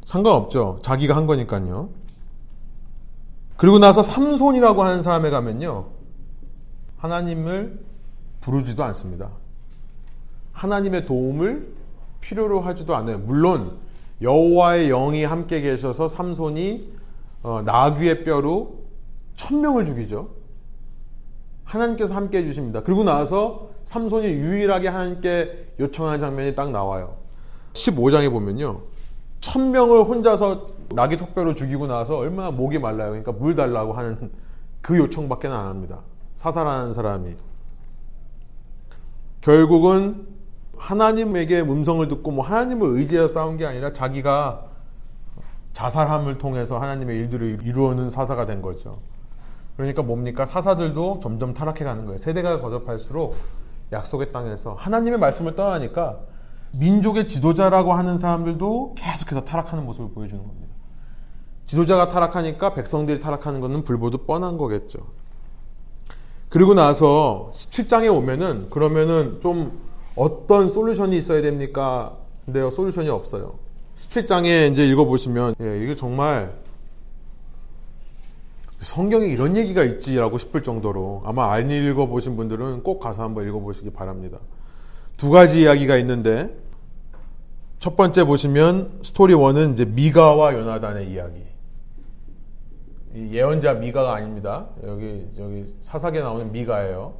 상관없죠. 자기가 한 거니까요. 그리고 나서 삼손이라고 하는 사람에 가면요. 하나님을 부르지도 않습니다. 하나님의 도움을 필요로 하지도 않아요. 물론 여호와의 영이 함께 계셔서 삼손이 어, 나귀의 뼈로 천명을 죽이죠. 하나님께서 함께 해주십니다. 그리고 나서 삼손이 유일하게 하나님께 요청하는 장면이 딱 나와요. 15장에 보면요. 천명을 혼자서 낙이 턱뼈로 죽이고 나서 얼마나 목이 말라요. 그러니까 물 달라고 하는 그 요청밖에 안 합니다. 사살하는 사람이. 결국은 하나님에게 음성을 듣고 뭐 하나님을 의지해서 싸운 게 아니라 자기가 자살함을 통해서 하나님의 일들을 이루어는 사사가 된 거죠. 그러니까 뭡니까? 사사들도 점점 타락해 가는 거예요. 세대가 거듭할수록 약속의 땅에서 하나님의 말씀을 떠나니까 민족의 지도자라고 하는 사람들도 계속해서 타락하는 모습을 보여주는 겁니다. 지도자가 타락하니까 백성들이 타락하는 것은 불보듯 뻔한 거겠죠. 그리고 나서 17장에 오면은 그러면은 좀 어떤 솔루션이 있어야 됩니까? 근데요, 솔루션이 없어요. 17장에 이제 읽어보시면, 예, 이게 정말 성경에 이런 얘기가 있지라고 싶을 정도로 아마 안 읽어보신 분들은 꼭 가서 한번 읽어보시기 바랍니다. 두 가지 이야기가 있는데 첫 번째 보시면 스토리 1은 이제 미가와 요나단의 이야기. 예언자 미가가 아닙니다. 여기 여기 사사기에 나오는 미가예요.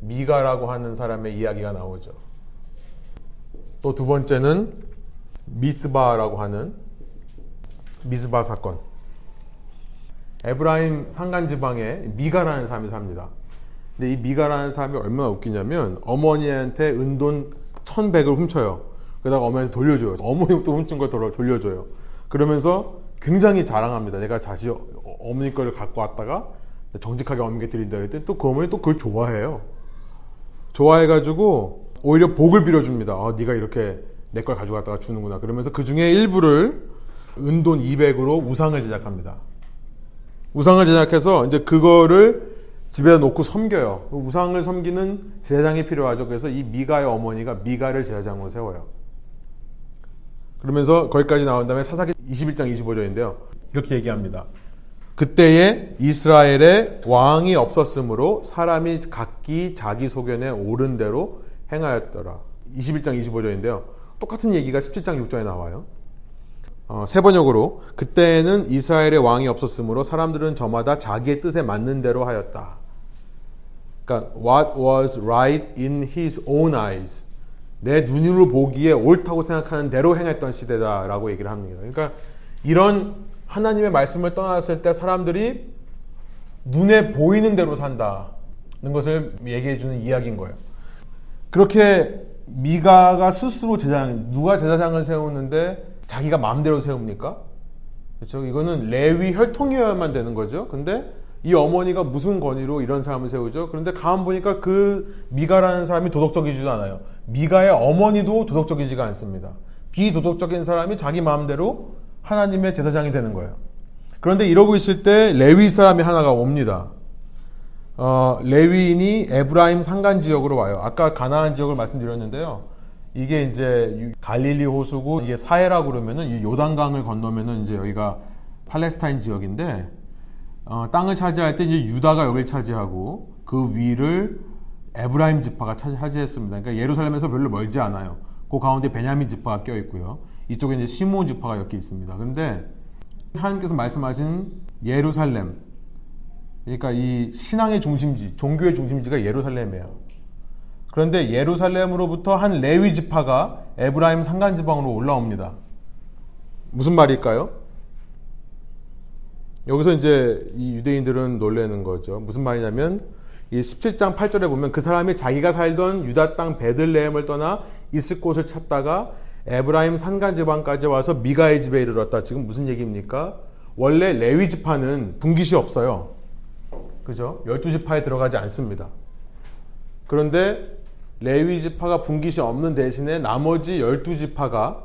미가라고 하는 사람의 이야기가 나오죠. 또 두 번째는 미스바라고 하는 미스바 사건. 에브라임 산간 지방에 미가라는 사람이 삽니다. 근데 이 미가라는 사람이 얼마나 웃기냐면 어머니한테 은돈 천백을 훔쳐요. 그러다가 어머니한테 돌려줘요. 어머니부터 훔친 걸 돌려줘요. 그러면서 굉장히 자랑합니다. 내가 자식 어머니 거를 갖고 왔다가 정직하게 어머니께 드린다 했더니 또 그 어머니 또 그걸 좋아해요. 좋아해가지고 오히려 복을 빌어줍니다. 아, 네가 이렇게 내 걸 가져갔다가 주는구나. 그러면서 그 중에 일부를 은돈 200으로 우상을 제작합니다. 우상을 제작해서 이제 그거를 집에 놓고 섬겨요. 우상을 섬기는 제사장이 필요하죠. 그래서 이 미가의 어머니가 미가를 제사장으로 세워요. 그러면서 거기까지 나온 다음에 사사기 21장 25절인데요. 이렇게 얘기합니다. 그때에 이스라엘에 왕이 없었으므로 사람이 각기 자기 소견에 옳은 대로 행하였더라. 21장 25절인데요. 똑같은 얘기가 17장 6절에 나와요. 어, 세 번역으로 그때에는 이스라엘의 왕이 없었으므로 사람들은 저마다 자기의 뜻에 맞는 대로 하였다. 그러니까 what was right in his own eyes. 내 눈으로 보기에 옳다고 생각하는 대로 행했던 시대다라고 얘기를 합니다. 그러니까 이런 하나님의 말씀을 떠났을 때 사람들이 눈에 보이는 대로 산다는 것을 얘기해 주는 이야기인 거예요. 그렇게 미가가 스스로 제사장, 누가 제사장을 세우는데 자기가 마음대로 세웁니까? 그렇죠? 이거는 레위 혈통이어야만 되는 거죠. 근데 이 어머니가 무슨 권위로 이런 사람을 세우죠? 그런데 가만 보니까 그 미가라는 사람이 도덕적이지도 않아요. 미가의 어머니도 도덕적이지가 않습니다. 비도덕적인 사람이 자기 마음대로 하나님의 제사장이 되는 거예요. 그런데 이러고 있을 때 레위 사람이 하나가 옵니다. 어, 레위인이 에브라임 산간 지역으로 와요. 아까 가나안 지역을 말씀드렸는데요. 이게 이제 갈릴리 호수고 이게 사해라고 그러면은 이 요단강을 건너면은 이제 여기가 팔레스타인 지역인데 어, 땅을 차지할 때 이제 유다가 여기를 차지하고 그 위를 에브라임 지파가 차지했습니다. 그러니까 예루살렘에서 별로 멀지 않아요. 그 가운데 베냐민 지파가 껴 있고요. 이쪽에 이제 시몬 지파가 엮여 있습니다. 그런데 하나님께서 말씀하신 예루살렘 그러니까 이 신앙의 중심지, 종교의 중심지가 예루살렘이에요. 그런데 예루살렘으로부터 한 레위 지파가 에브라임 산간 지방으로 올라옵니다. 무슨 말일까요? 여기서 이제 이 유대인들은 놀래는 거죠. 무슨 말이냐면 이 17장 8절에 보면 그 사람이 자기가 살던 유다 땅 베들레헴을 떠나 있을 곳을 찾다가 에브라임 산간 지방까지 와서 미가의 집에 이르렀다. 지금 무슨 얘기입니까? 원래 레위 지파는 분깃이 없어요. 그죠? 12지파에 들어가지 않습니다. 그런데 레위 지파가 분깃이 없는 대신에 나머지 12지파가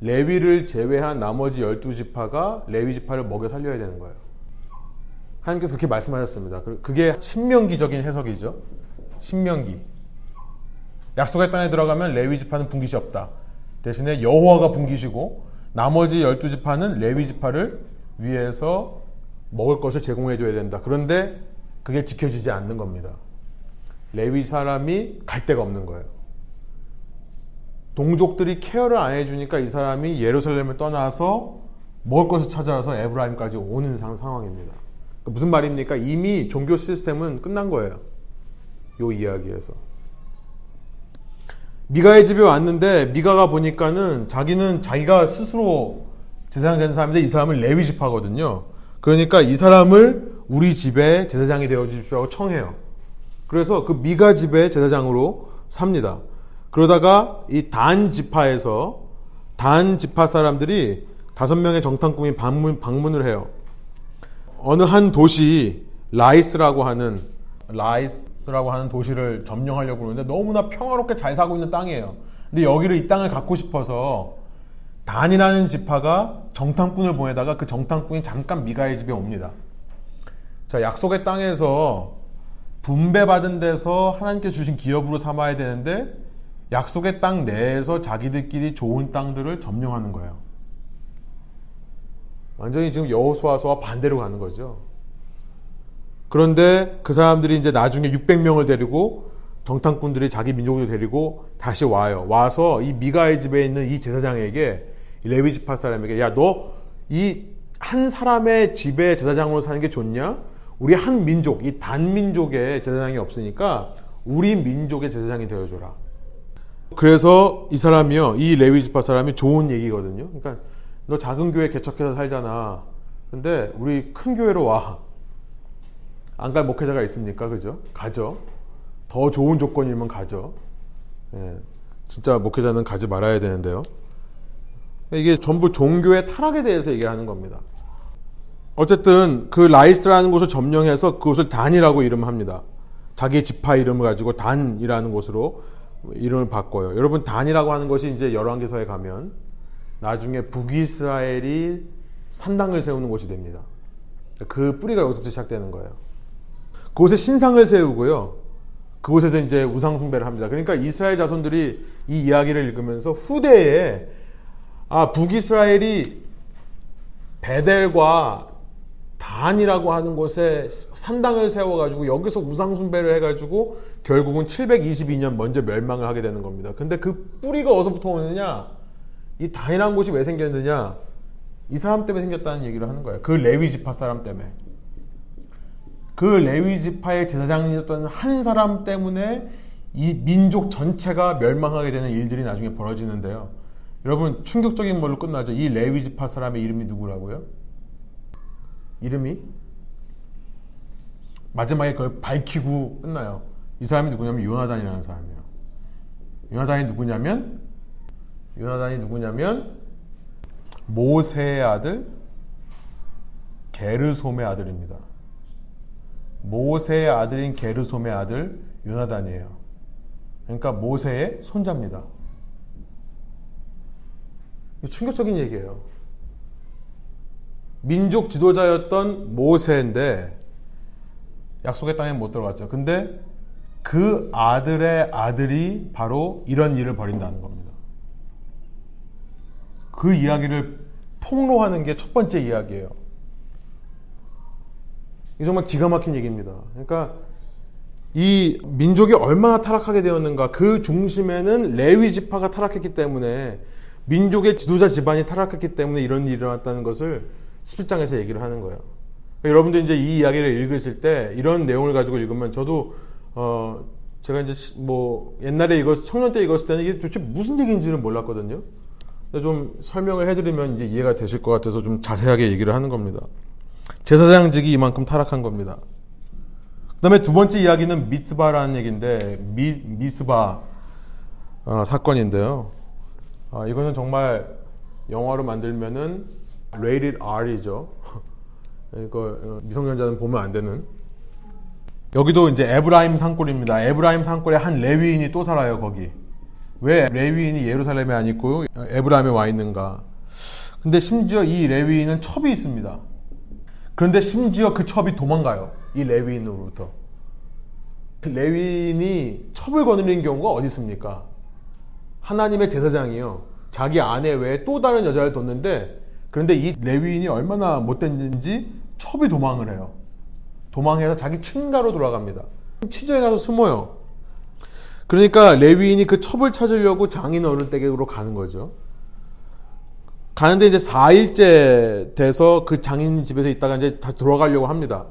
레위를 제외한 나머지 12지파가 레위 지파를 먹여 살려야 되는 거예요. 하나님께서 그렇게 말씀하셨습니다. 그게 신명기적인 해석이죠. 신명기. 약속의 땅에 들어가면 레위 지파는 분깃이 없다. 대신에 여호와가 분깃이고 나머지 12지파는 레위 지파를 위해서 먹을 것을 제공해 줘야 된다. 그런데 그게 지켜지지 않는 겁니다. 레위 사람이 갈 데가 없는 거예요. 동족들이 케어를 안 해주니까 이 사람이 예루살렘을 떠나서 먹을 것을 찾아서 에브라임까지 오는 상황입니다. 그러니까 무슨 말입니까? 이미 종교 시스템은 끝난 거예요. 요 이야기에서. 미가의 집에 왔는데 미가가 보니까는 자기는 자기가 스스로 제사장 된 사람인데 이 사람은 레위 지파거든요. 그러니까 이 사람을 우리 집에 제사장이 되어 주십시오 하고 청해요. 그래서 그 미가 집의 제사장으로 삽니다. 그러다가 이 단 지파에서 단 지파 사람들이 다섯 명의 정탐꾼이 방문, 방문을 해요. 어느 한 도시 라이스라고 하는 라이스라고 하는 도시를 점령하려고 그러는데 너무나 평화롭게 잘 사고 있는 땅이에요. 근데 여기를 이 땅을 갖고 싶어서 단이라는 지파가 정탐꾼을 보내다가 그 정탐꾼이 잠깐 미가의 집에 옵니다. 자, 약속의 땅에서 분배받은 데서 하나님께 주신 기업으로 삼아야 되는데 약속의 땅 내에서 자기들끼리 좋은 땅들을 점령하는 거예요. 완전히 지금 여호수아서와 반대로 가는 거죠. 그런데 그 사람들이 이제 나중에 600명을 데리고 정탐꾼들이 자기 민족을 데리고 다시 와요. 와서 이 미가의 집에 있는 이 제사장에게 레위 지파 사람에게 야 너 이 한 사람의 집에 제사장으로 사는 게 좋냐? 우리 한 민족, 이 단민족의 제사장이 없으니까 우리 민족의 제사장이 되어줘라. 그래서 이 사람이요, 이 레위 지파 사람이 좋은 얘기거든요. 그러니까 너 작은 교회 개척해서 살잖아. 근데 우리 큰 교회로 와. 안 갈 목회자가 있습니까? 그죠? 가죠. 더 좋은 조건이면 가죠. 예, 진짜 목회자는 가지 말아야 되는데요. 이게 전부 종교의 타락에 대해서 얘기하는 겁니다. 어쨌든 그 라이스라는 곳을 점령해서 그곳을 단이라고 이름합니다. 자기 지파 이름을 가지고 단이라는 곳으로 이름을 바꿔요. 여러분 단이라고 하는 것이 이제 열왕기서에 가면 나중에 북이스라엘이 산당을 세우는 곳이 됩니다. 그 뿌리가 여기서부터 시작되는 거예요. 그곳에 신상을 세우고요. 그곳에서 이제 우상 숭배를 합니다. 그러니까 이스라엘 자손들이 이 이야기를 읽으면서 후대에 아 북이스라엘이 베델과 단이라고 하는 곳에 산당을 세워가지고 여기서 우상숭배를 해가지고 결국은 722년 먼저 멸망을 하게 되는 겁니다. 근데 그 뿌리가 어디서부터 오느냐? 이 단이라는 곳이 왜 생겼느냐? 이 사람 때문에 생겼다는 얘기를 하는 거예요. 그 레위 지파 사람 때문에. 그 레위 지파의 제사장이었던 한 사람 때문에 이 민족 전체가 멸망하게 되는 일들이 나중에 벌어지는데요. 여러분 충격적인 걸로 끝나죠. 이 레위 지파 사람의 이름이 누구라고요? 이름이 마지막에 그걸 밝히고 끝나요. 이 사람이 누구냐면 요나단이라는 사람이에요. 요나단이 누구냐면 요나단이 누구냐면 모세의 아들 게르솜의 아들입니다. 모세의 아들인 게르솜의 아들 요나단이에요. 그러니까 모세의 손자입니다. 충격적인 얘기예요. 민족 지도자였던 모세인데 약속의 땅에 못 들어갔죠. 근데 그 아들의 아들이 바로 이런 일을 벌인다는 겁니다. 그 이야기를 폭로하는 게 첫 번째 이야기예요. 이 정말 기가 막힌 얘기입니다. 그러니까 이 민족이 얼마나 타락하게 되었는가 그 중심에는 레위 지파가 타락했기 때문에 민족의 지도자 집안이 타락했기 때문에 이런 일이 일어났다는 것을 17장에서 얘기를 하는 거예요. 그러니까 여러분들 이제 이 이야기를 읽으실 때 이런 내용을 가지고 읽으면 저도 어 제가 이제 뭐 옛날에 읽었 청년 때 읽었을 때는 이게 도대체 무슨 얘기인지는 몰랐거든요. 좀 설명을 해드리면 이제 이해가 되실 것 같아서 좀 자세하게 얘기를 하는 겁니다. 제사장직이 이만큼 타락한 겁니다. 그 다음에 두 번째 이야기는 미스바라는 얘기인데, 미, 미스바 어, 사건인데요. 어, 이거는 정말 영화로 만들면은 rated R이죠. 이거 어, 미성년자는 보면 안 되는. 여기도 이제 에브라임 산골입니다. 에브라임 산골에 한 레위인이 또 살아요, 거기. 왜 레위인이 예루살렘에 안 있고 에브라임에 와 있는가? 근데 심지어 이 레위인은 첩이 있습니다. 그런데 심지어 그 첩이 도망가요. 이 레위인으로부터. 그 레위인이 첩을 거느리는 경우가 어디 있습니까? 하나님의 제사장이요. 자기 아내 외에 또 다른 여자를 뒀는데 그런데 이 레위인이 얼마나 못됐는지 첩이 도망을 해요. 도망해서 자기 친가로 돌아갑니다. 친정에 가서 숨어요. 그러니까 레위인이 그 첩을 찾으려고 장인 어른 댁으로 가는 거죠. 가는데 이제 4일째 돼서 그 장인 집에서 있다가 이제 다 들어가려고 합니다.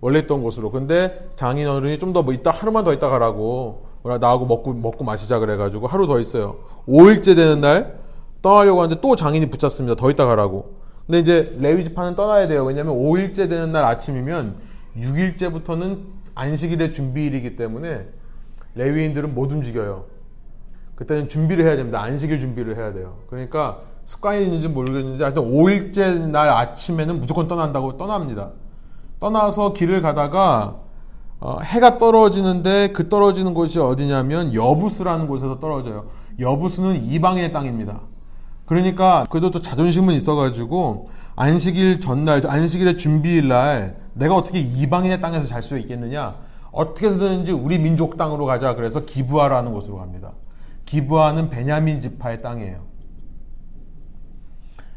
원래 있던 곳으로. 근데 장인 어른이 좀 더 뭐 있다, 하루만 더 있다 가라고. 나하고 먹고, 먹고 마시자 그래가지고 하루 더 있어요. 5일째 되는 날 떠나려고 하는데 또 장인이 붙였습니다. 더 있다 가라고. 근데 이제 레위 지파는 떠나야 돼요. 왜냐면 5일째 되는 날 아침이면 6일째부터는 안식일의 준비일이기 때문에 레위인들은 못 움직여요. 그때는 준비를 해야 됩니다. 안식일 준비를 해야 돼요. 그러니까 습관이 있는지 모르겠는지 하여튼 5일째 날 아침에는 무조건 떠난다고 떠납니다. 떠나서 길을 가다가 어, 해가 떨어지는데 그 떨어지는 곳이 어디냐면 여부스라는 곳에서 떨어져요. 여부스는 이방인의 땅입니다. 그러니까 그래도 또 자존심은 있어가지고 안식일 전날, 안식일의 준비일 날 내가 어떻게 이방인의 땅에서 잘 수 있겠느냐? 어떻게 해서든지 우리 민족 땅으로 가자. 그래서 기부하라는 곳으로 갑니다. 기부하는 베냐민 지파의 땅이에요.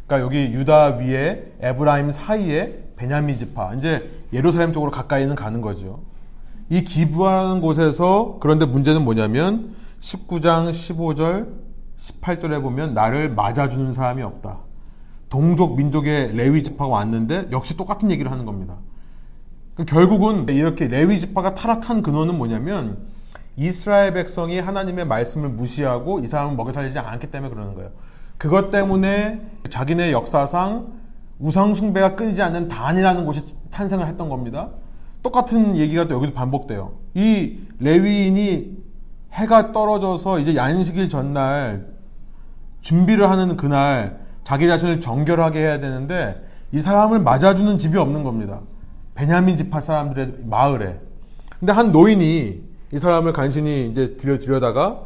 그러니까 여기 유다 위에 에브라임 사이에 베냐민 지파. 이제 예루살렘 쪽으로 가까이는 가는 거죠. 이 기부하는 곳에서 그런데 문제는 뭐냐면 19장 15절 18절에 보면 나를 맞아주는 사람이 없다. 동족 민족의 레위 지파가 왔는데 역시 똑같은 얘기를 하는 겁니다. 그 결국은 이렇게 레위 지파가 타락한 근원은 뭐냐면 이스라엘 백성이 하나님의 말씀을 무시하고 이 사람을 먹여 살리지 않기 때문에 그러는 거예요. 그것 때문에 자기네 역사상 우상 숭배가 끊이지 않는 단이라는 곳이 탄생을 했던 겁니다. 똑같은 얘기가 또 여기도 반복돼요. 이 레위인이 해가 떨어져서 이제 양식일 전날 준비를 하는 그날 자기 자신을 정결하게 해야 되는데 이 사람을 맞아주는 집이 없는 겁니다. 베냐민 지파 사람들의 마을에. 근데 한 노인이 이 사람을 간신히 이제 들여 들여다가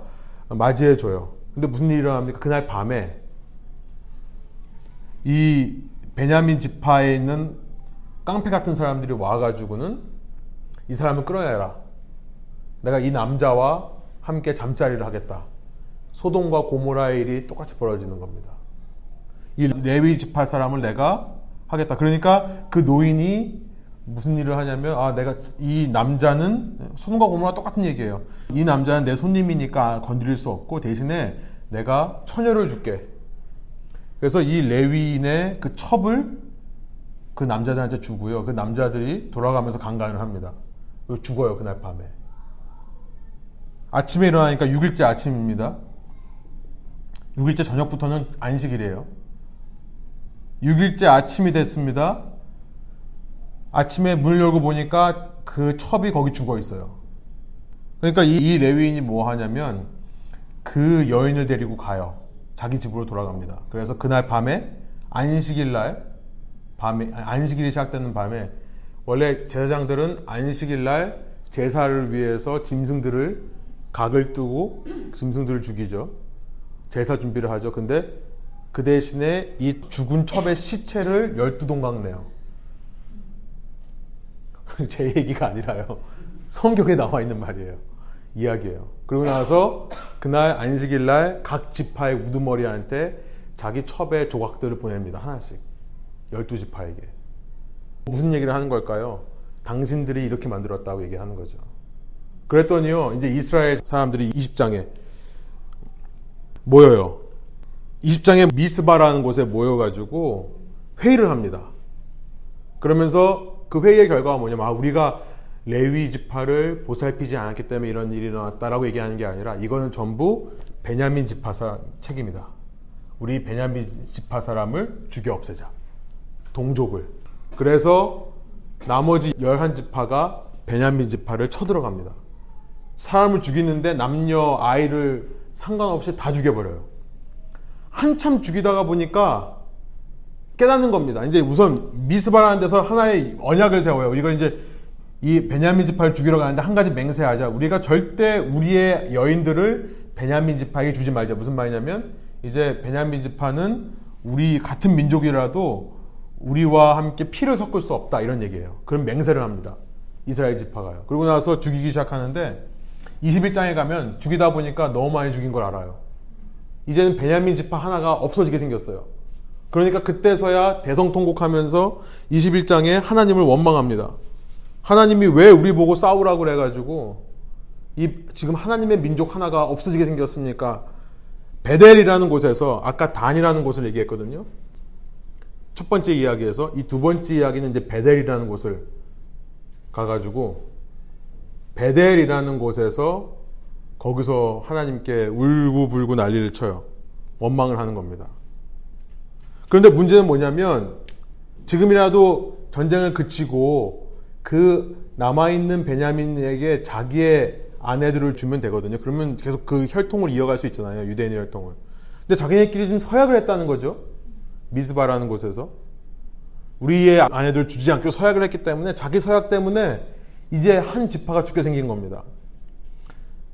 맞이해 줘요. 근데 무슨 일이 일어납니까? 그날 밤에 이 베냐민 지파에 있는 깡패 같은 사람들이 와가지고는 이 사람을 끌어내라. 내가 이 남자와 함께 잠자리를 하겠다. 소돔과 고모라의 일이 똑같이 벌어지는 겁니다. 이 레위 지파 사람을 내가 하겠다. 그러니까 그 노인이 무슨 일을 하냐면 아 내가 이 남자는 소돔과 고모라 똑같은 얘기예요. 이 남자는 내 손님이니까 건드릴 수 없고 대신에 내가 처녀를 줄게. 그래서 이 레위인의 그 첩을 그 남자들한테 주고요. 그 남자들이 돌아가면서 강간을 합니다. 죽어요 그날 밤에. 아침에 일어나니까 6일째 아침입니다. 6일째 저녁부터는 안식이래요. 6일째 아침이 됐습니다. 아침에 문을 열고 보니까 그 첩이 거기 죽어 있어요. 그러니까 이, 이 레위인이 뭐 하냐면 그 여인을 데리고 가요. 자기 집으로 돌아갑니다. 그래서 그날 밤에 안식일 날 밤에 안식일이 시작되는 밤에 원래 제사장들은 안식일 날 제사를 위해서 짐승들을 각을 뜨고 짐승들을 죽이죠. 제사 준비를 하죠. 근데 그 대신에 이 죽은 첩의 시체를 12동강 내요. 제 얘기가 아니라요. 성경에 나와 있는 말이에요. 이야기예요. 그러고 나서 그날 안식일 날 각 지파의 우두머리한테 자기 첩의 조각들을 보냅니다. 하나씩. 12지파에게. 무슨 얘기를 하는 걸까요? 당신들이 이렇게 만들었다고 얘기하는 거죠. 그랬더니요, 이제 이스라엘 사람들이 20장에 모여요. 20장에 미스바라는 곳에 모여가지고 회의를 합니다. 그러면서 그 회의의 결과가 뭐냐면, 아, 우리가 레위 지파를 보살피지 않았기 때문에 이런 일이 일어났다라고 얘기하는 게 아니라 이거는 전부 베냐민 지파 사 책임이다. 우리 베냐민 지파 사람을 죽여 없애자. 동족을. 그래서 나머지 11지파가 베냐민 지파를 쳐들어갑니다. 사람을 죽이는데 남녀, 아이를 상관없이 다 죽여버려요. 한참 죽이다가 보니까 깨닫는 겁니다. 이제 우선 미스바라는 데서 하나의 언약을 세워요. 이걸 이제 이 베냐민 지파를 죽이러 가는데 한 가지 맹세하자. 우리가 절대 우리의 여인들을 베냐민 지파에게 주지 말자. 무슨 말이냐면 이제 베냐민 지파는 우리 같은 민족이라도 우리와 함께 피를 섞을 수 없다 이런 얘기예요. 그런 맹세를 합니다. 이스라엘 지파가요. 그리고 나서 죽이기 시작하는데 21장에 가면 죽이다 보니까 너무 많이 죽인 걸 알아요. 이제는 베냐민 지파 하나가 없어지게 생겼어요. 그러니까 그때서야 대성통곡하면서 21장에 하나님을 원망합니다. 하나님이 왜 우리 보고 싸우라고 그래가지고 이 지금 하나님의 민족 하나가 없어지게 생겼습니까? 베델이라는 곳에서 아까 단이라는 곳을 얘기했거든요. 첫 번째 이야기에서 이 두 번째 이야기는 이제 베델이라는 곳을 가가지고 베델이라는 곳에서 거기서 하나님께 울고불고 난리를 쳐요. 원망을 하는 겁니다. 그런데 문제는 뭐냐면 지금이라도 전쟁을 그치고 그 남아있는 베냐민에게 자기의 아내들을 주면 되거든요. 그러면 계속 그 혈통을 이어갈 수 있잖아요. 유대인의 혈통을. 근데 자기네끼리 지금 서약을 했다는 거죠. 미스바라는 곳에서. 우리의 아내들 주지 않기로 서약을 했기 때문에 자기 서약 때문에 이제 한 지파가 죽게 생긴 겁니다.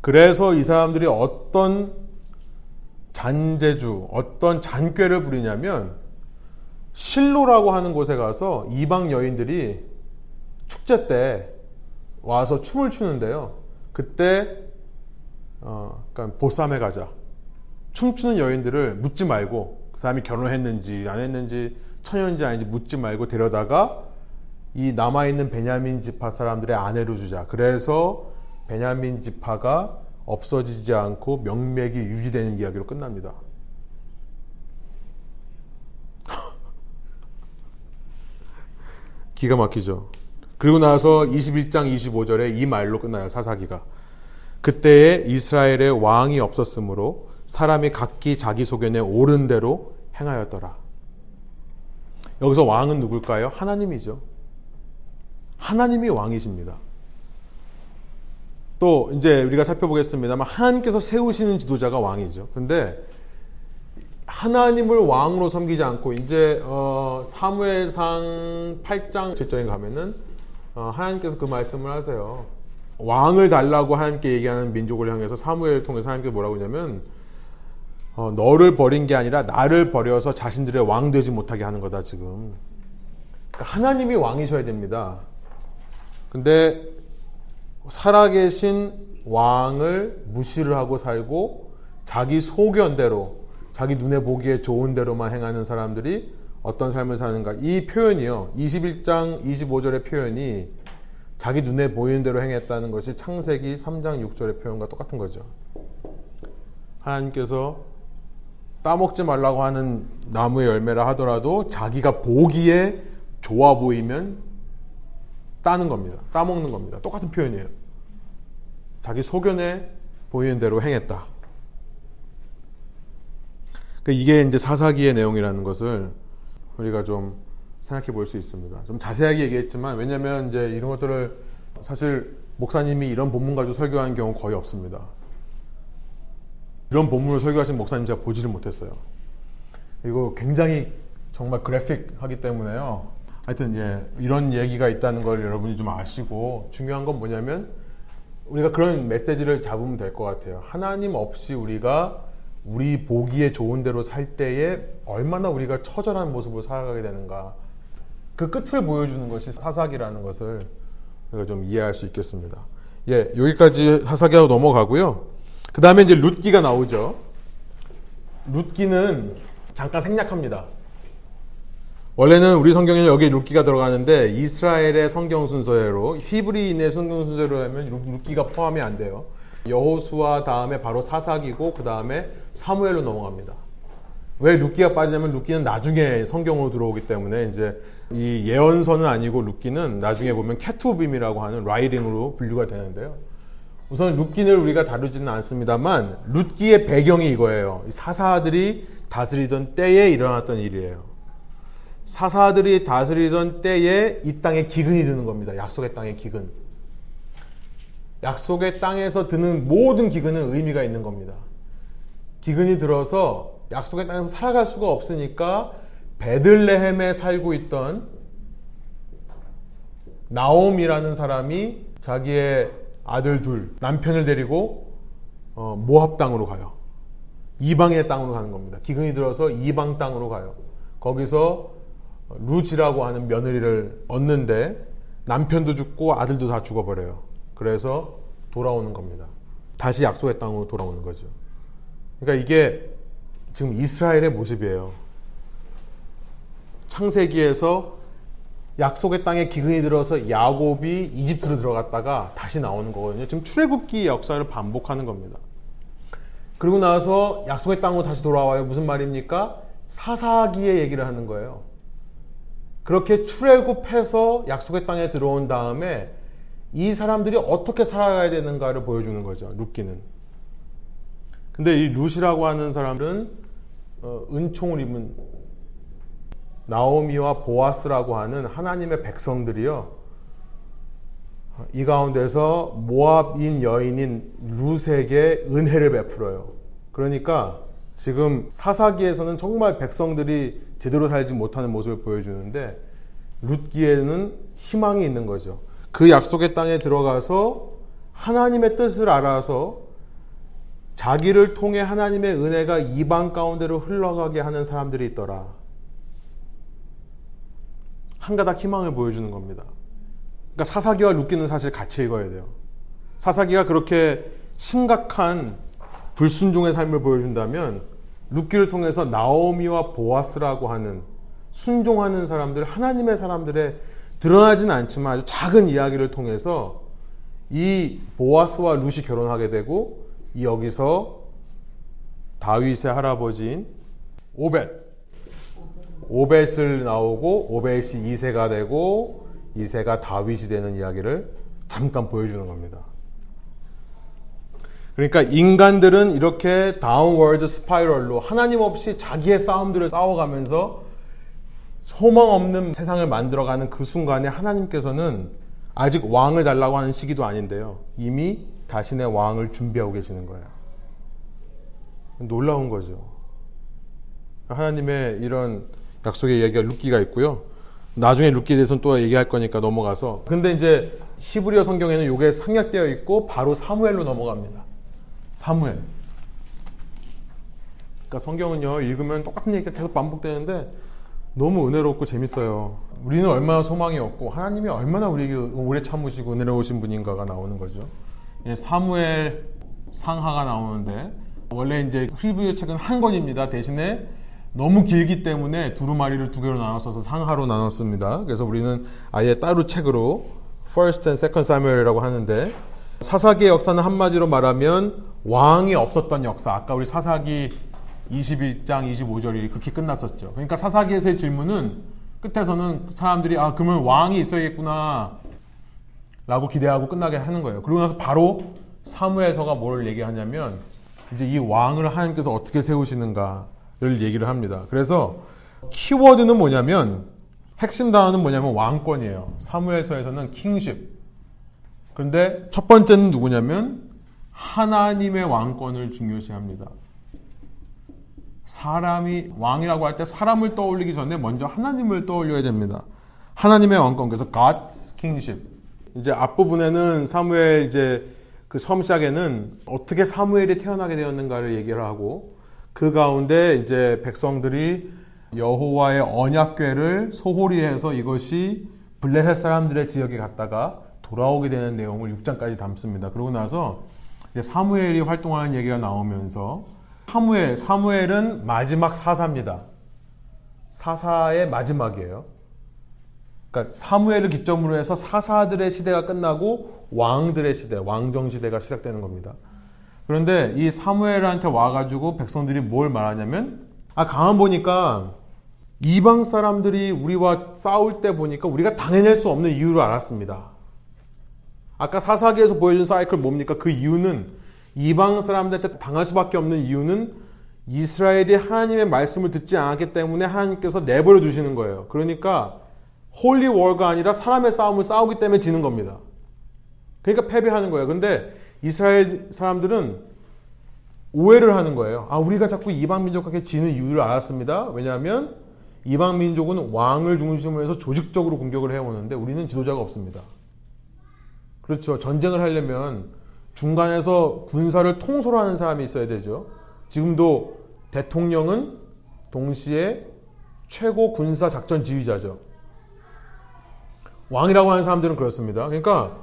그래서 이 사람들이 어떤 잔재주, 어떤 잔꾀를 부리냐면 실로라고 하는 곳에 가서 이방 여인들이 축제 때 와서 춤을 추는데요. 그때 어, 그러니까 보쌈에 가자. 춤추는 여인들을 묻지 말고 그 사람이 결혼했는지 안 했는지 처녀인지 아닌지 묻지 말고 데려다가 이 남아있는 베냐민 지파 사람들의 아내로 주자. 그래서 베냐민 지파가 없어지지 않고 명맥이 유지되는 이야기로 끝납니다. 기가 막히죠. 그리고 나서 21장 25절에 이 말로 끝나요. 사사기가. 그때에 이스라엘의 왕이 없었으므로 사람이 각기 자기 소견에 옳은 대로 행하였더라. 여기서 왕은 누굴까요? 하나님이죠. 하나님이 왕이십니다. 또 이제 우리가 살펴보겠습니다만 하나님께서 세우시는 지도자가 왕이죠. 근데 하나님을 왕으로 섬기지 않고 이제 어, 사무엘상 8장 7절에 가면은 어, 하나님께서 그 말씀을 하세요. 왕을 달라고 하나님께 얘기하는 민족을 향해서 사무엘을 통해서 하나님께 뭐라고 하냐면 어, 너를 버린 게 아니라 나를 버려서 자신들의 왕 되지 못하게 하는 거다 지금. 그러니까 하나님이 왕이셔야 됩니다. 근데 살아계신 왕을 무시를 하고 살고 자기 소견대로 자기 눈에 보기에 좋은 대로만 행하는 사람들이 어떤 삶을 사는가. 이 표현이요. 21장 25절의 표현이 자기 눈에 보이는 대로 행했다는 것이 창세기 3장 6절의 표현과 똑같은 거죠. 하나님께서 따먹지 말라고 하는 나무의 열매라 하더라도 자기가 보기에 좋아 보이면 따는 겁니다. 따먹는 겁니다. 똑같은 표현이에요. 자기 소견에 보이는 대로 행했다. 그러니까 이게 이제 사사기의 내용이라는 것을 우리가 좀 생각해 볼 수 있습니다. 좀 자세하게 얘기했지만 왜냐하면 이제 이런 것들을 사실 목사님이 이런 본문 가지고 설교하는 경우 거의 없습니다. 이런 본문을 설교하신 목사님 제가 보지를 못했어요. 이거 굉장히 정말 그래픽하기 때문에요. 하여튼 예, 이런 얘기가 있다는 걸 여러분이 좀 아시고 중요한 건 뭐냐면 우리가 그런 메시지를 잡으면 될 것 같아요. 하나님 없이 우리가 우리 보기에 좋은 대로 살 때에 얼마나 우리가 처절한 모습으로 살아가게 되는가. 그 끝을 보여주는 것이 사사기라는 것을 우리가 좀 이해할 수 있겠습니다. 예, 여기까지 사사기하고 넘어가고요. 그 다음에 이제 룻기가 나오죠. 룻기는 잠깐 생략합니다. 원래는 우리 성경에는 여기 룻기가 들어가는데 이스라엘의 성경 순서로 히브리인의 성경 순서로 하면 룻기가 포함이 안 돼요. 여호수아 다음에 바로 사사기고 그 다음에 사무엘로 넘어갑니다. 왜 룻기가 빠지냐면 룻기는 나중에 성경으로 들어오기 때문에 이제 이 예언서는 아니고 룻기는 나중에 보면 캐투빔이라고 하는 라이링으로 분류가 되는데요. 우선 룻기를 우리가 다루지는 않습니다만 룻기의 배경이 이거예요. 사사들이 다스리던 때에 일어났던 일이에요. 사사들이 다스리던 때에 이 땅에 기근이 드는 겁니다. 약속의 땅의 기근. 약속의 땅에서 드는 모든 기근은 의미가 있는 겁니다. 기근이 들어서 약속의 땅에서 살아갈 수가 없으니까 베들레헴에 살고 있던 나옴이라는 사람이 자기의 아들 둘, 남편을 데리고 어, 모압 땅으로 가요. 이방의 땅으로 가는 겁니다. 기근이 들어서 이방 땅으로 가요. 거기서 루지라고 하는 며느리를 얻는데 남편도 죽고 아들도 다 죽어버려요. 그래서 돌아오는 겁니다. 다시 약속의 땅으로 돌아오는 거죠. 그러니까 이게 지금 이스라엘의 모습이에요. 창세기에서 약속의 땅에 기근이 들어서 야곱이 이집트로 들어갔다가 다시 나오는 거거든요. 지금 출애굽기 역사를 반복하는 겁니다. 그리고 나서 약속의 땅으로 다시 돌아와요. 무슨 말입니까? 사사기의 얘기를 하는 거예요. 그렇게 출애굽해서 약속의 땅에 들어온 다음에 이 사람들이 어떻게 살아가야 되는가를 보여주는 거죠. 룻기는. 근데 이 룻이라고 하는 사람은 어, 은총을 입은 나오미와 보아스라고 하는 하나님의 백성들이요. 이 가운데서 모압인 여인인 룻에게 은혜를 베풀어요. 그러니까 지금 사사기에서는 정말 백성들이 제대로 살지 못하는 모습을 보여주는데 룻기에는 희망이 있는 거죠. 그 약속의 땅에 들어가서 하나님의 뜻을 알아서 자기를 통해 하나님의 은혜가 이방 가운데로 흘러가게 하는 사람들이 있더라. 한 가닥 희망을 보여주는 겁니다. 그러니까 사사기와 룻기는 사실 같이 읽어야 돼요. 사사기가 그렇게 심각한 불순종의 삶을 보여준다면 룻기를 통해서 나오미와 보아스라고 하는 순종하는 사람들, 하나님의 사람들의 드러나지는 않지만 아주 작은 이야기를 통해서 이 보아스와 룻이 결혼하게 되고 여기서 다윗의 할아버지인 오벳 오벳을 나오고 오벳이 이새가 되고 이새가 다윗이 되는 이야기를 잠깐 보여주는 겁니다. 그러니까 인간들은 이렇게 downward spiral로 하나님 없이 자기의 싸움들을 싸워가면서 소망 없는 세상을 만들어가는 그 순간에 하나님께서는 아직 왕을 달라고 하는 시기도 아닌데요. 이미 자신의 왕을 준비하고 계시는 거예요. 놀라운 거죠. 하나님의 이런 약속의 얘기가 룻기가 있고요. 나중에 룻기에 대해서는 또 얘기할 거니까 넘어가서. 근데 이제 히브리어 성경에는 이게 상약되어 있고 바로 사무엘로 넘어갑니다. 사무엘. 그러니까 성경은요 읽으면 똑같은 얘기가 계속 반복되는데 너무 은혜롭고 재밌어요. 우리는 얼마나 소망이 없고 하나님이 얼마나 우리에게 오래 참으시고 은혜로우신 분인가가 나오는 거죠. 예, 사무엘 상하가 나오는데 원래 이제 히브리 책은 한 권입니다. 대신에 너무 길기 때문에 두루마리를 두 개로 나눠서 상하로 나눴습니다. 그래서 우리는 아예 따로 책으로 First and Second Samuel이라고 하는데 사사기의 역사는 한마디로 말하면 왕이 없었던 역사. 아까 우리 사사기 21장 25절이 그렇게 끝났었죠. 그러니까 사사기에서의 질문은 끝에서는 사람들이 아 그러면 왕이 있어야겠구나 라고 기대하고 끝나게 하는 거예요. 그러고 나서 바로 사무에서가 뭘 얘기하냐면 이제 이 왕을 하나님께서 어떻게 세우시는가를 얘기를 합니다. 그래서 키워드는 뭐냐면 핵심 단어는 뭐냐면 왕권이에요. 사무엘서에서는 킹십. 그런데 첫 번째는 누구냐면 하나님의 왕권을 중요시합니다. 사람이 왕이라고 할 때 사람을 떠올리기 전에 먼저 하나님을 떠올려야 됩니다. 하나님의 왕권 그래서 God's kingship. 이제 앞부분에는 사무엘 이제 그 처음 시작에는 어떻게 사무엘이 태어나게 되었는가를 얘기를 하고 그 가운데 이제 백성들이 여호와의 언약궤를 소홀히 해서 이것이 블레셋 사람들의 지역에 갔다가 돌아오게 되는 내용을 6장까지 담습니다. 그러고 나서 사무엘이 활동하는 얘기가 나오면서 사무엘, 사무엘은 마지막 사사입니다. 사사의 마지막이에요. 그러니까 사무엘을 기점으로 해서 사사들의 시대가 끝나고 왕들의 시대, 왕정 시대가 시작되는 겁니다. 그런데 이 사무엘한테 와가지고 백성들이 뭘 말하냐면 아 가만 보니까 이방 사람들이 우리와 싸울 때 보니까 우리가 당해낼 수 없는 이유를 알았습니다. 아까 사사기에서 보여준 사이클 뭡니까? 그 이유는 이방 사람들한테 당할 수밖에 없는 이유는 이스라엘이 하나님의 말씀을 듣지 않았기 때문에 하나님께서 내버려 두시는 거예요. 그러니까 holy war가 아니라 사람의 싸움을 싸우기 때문에 지는 겁니다. 그러니까 패배하는 거예요. 근데 이스라엘 사람들은 오해를 하는 거예요. 아, 우리가 자꾸 이방 민족에게 지는 이유를 알았습니다. 왜냐하면 이방 민족은 왕을 중심으로 해서 조직적으로 공격을 해오는데 우리는 지도자가 없습니다. 그렇죠. 전쟁을 하려면 중간에서 군사를 통솔하는 사람이 있어야 되죠. 지금도 대통령은 동시에 최고 군사 작전 지휘자죠. 왕이라고 하는 사람들은 그렇습니다. 그러니까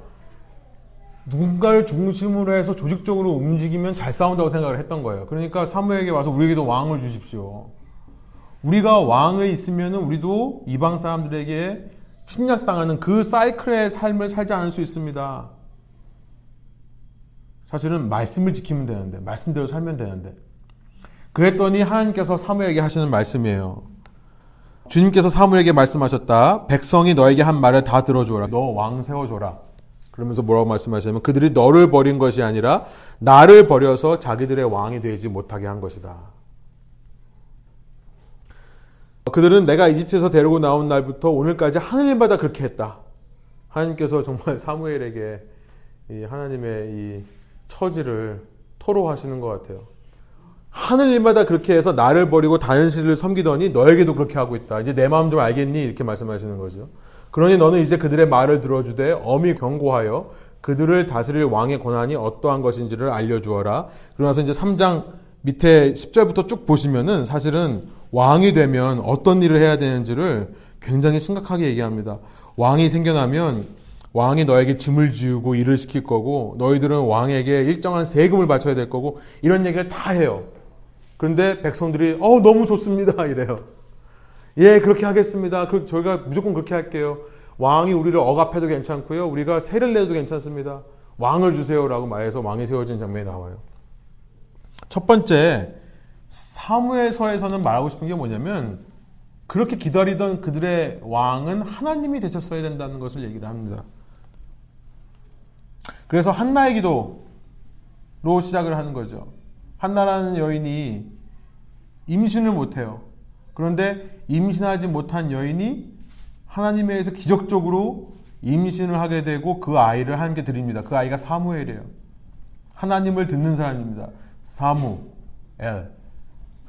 누군가를 중심으로 해서 조직적으로 움직이면 잘 싸운다고 생각을 했던 거예요. 그러니까 사무에게 와서 우리에게도 왕을 주십시오. 우리가 왕을 있으면 우리도 이방 사람들에게 침략당하는 그 사이클의 삶을 살지 않을 수 있습니다. 사실은 말씀을 지키면 되는데, 말씀대로 살면 되는데. 그랬더니 하나님께서 사무에게 하시는 말씀이에요. 주님께서 사무에게 말씀하셨다. 백성이 너에게 한 말을 다 들어줘라. 너 왕 세워줘라. 그러면서 뭐라고 말씀하시냐면 그들이 너를 버린 것이 아니라 나를 버려서 자기들의 왕이 되지 못하게 한 것이다. 그들은 내가 이집트에서 데리고 나온 날부터 오늘까지 하늘마다 그렇게 했다. 하나님께서 정말 사무엘에게 이 하나님의 이 처지를 토로하시는 것 같아요. 하늘 일마다 그렇게 해서 나를 버리고 다른 신을 섬기더니 너에게도 그렇게 하고 있다. 이제 내 마음 좀 알겠니? 이렇게 말씀하시는 거죠. 그러니 너는 이제 그들의 말을 들어주되 엄히 경고하여 그들을 다스릴 왕의 권한이 어떠한 것인지를 알려주어라. 그러나서 이제 3장 밑에 10절부터 쭉 보시면은 사실은 왕이 되면 어떤 일을 해야 되는지를 굉장히 심각하게 얘기합니다. 왕이 생겨나면 왕이 너에게 짐을 지우고 일을 시킬 거고 너희들은 왕에게 일정한 세금을 바쳐야 될 거고 이런 얘기를 다 해요. 그런데 백성들이 어 너무 좋습니다 이래요. 예 그렇게 하겠습니다. 그 저희가 무조건 그렇게 할게요. 왕이 우리를 억압해도 괜찮고요. 우리가 세를 내도 괜찮습니다. 왕을 주세요라고 말해서 왕이 세워진 장면이 나와요. 첫 번째 사무엘서에서는 말하고 싶은 게 뭐냐면 그렇게 기다리던 그들의 왕은 하나님이 되셨어야 된다는 것을 얘기를 합니다. 그래서 한나의 기도로 시작을 하는 거죠. 한나라는 여인이 임신을 못해요. 그런데 임신하지 못한 여인이 하나님에 의해서 기적적으로 임신을 하게 되고 그 아이를 하나님께 드립니다. 그 아이가 사무엘이에요. 하나님을 듣는 사람입니다. 사무엘.